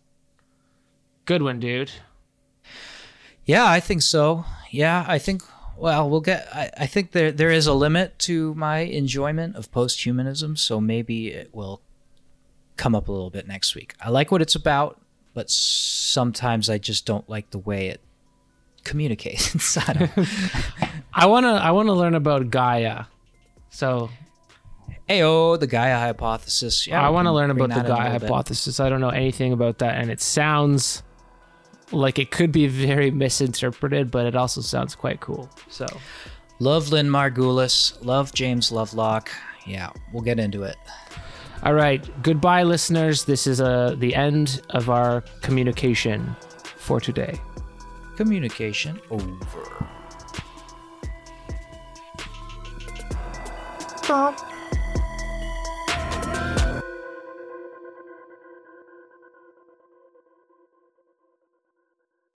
Good one, dude. Yeah, I think so. Yeah, I think. Well, we'll get. I, I think there there is a limit to my enjoyment of post-humanism, so maybe it will come up a little bit next week. I like what it's about, but sometimes I just don't like the way it communicates. I want to I want to learn about Gaia. So Ayo, the Gaia hypothesis. Yeah, I want to learn about the Gaia hypothesis. Bit. I don't know anything about that and it sounds like it could be very misinterpreted, but it also sounds quite cool. So, love Lynn Margulis, love James Lovelock. Yeah, we'll get into it. All right, goodbye, listeners. This is uh, the end of our communication for today. Communication over.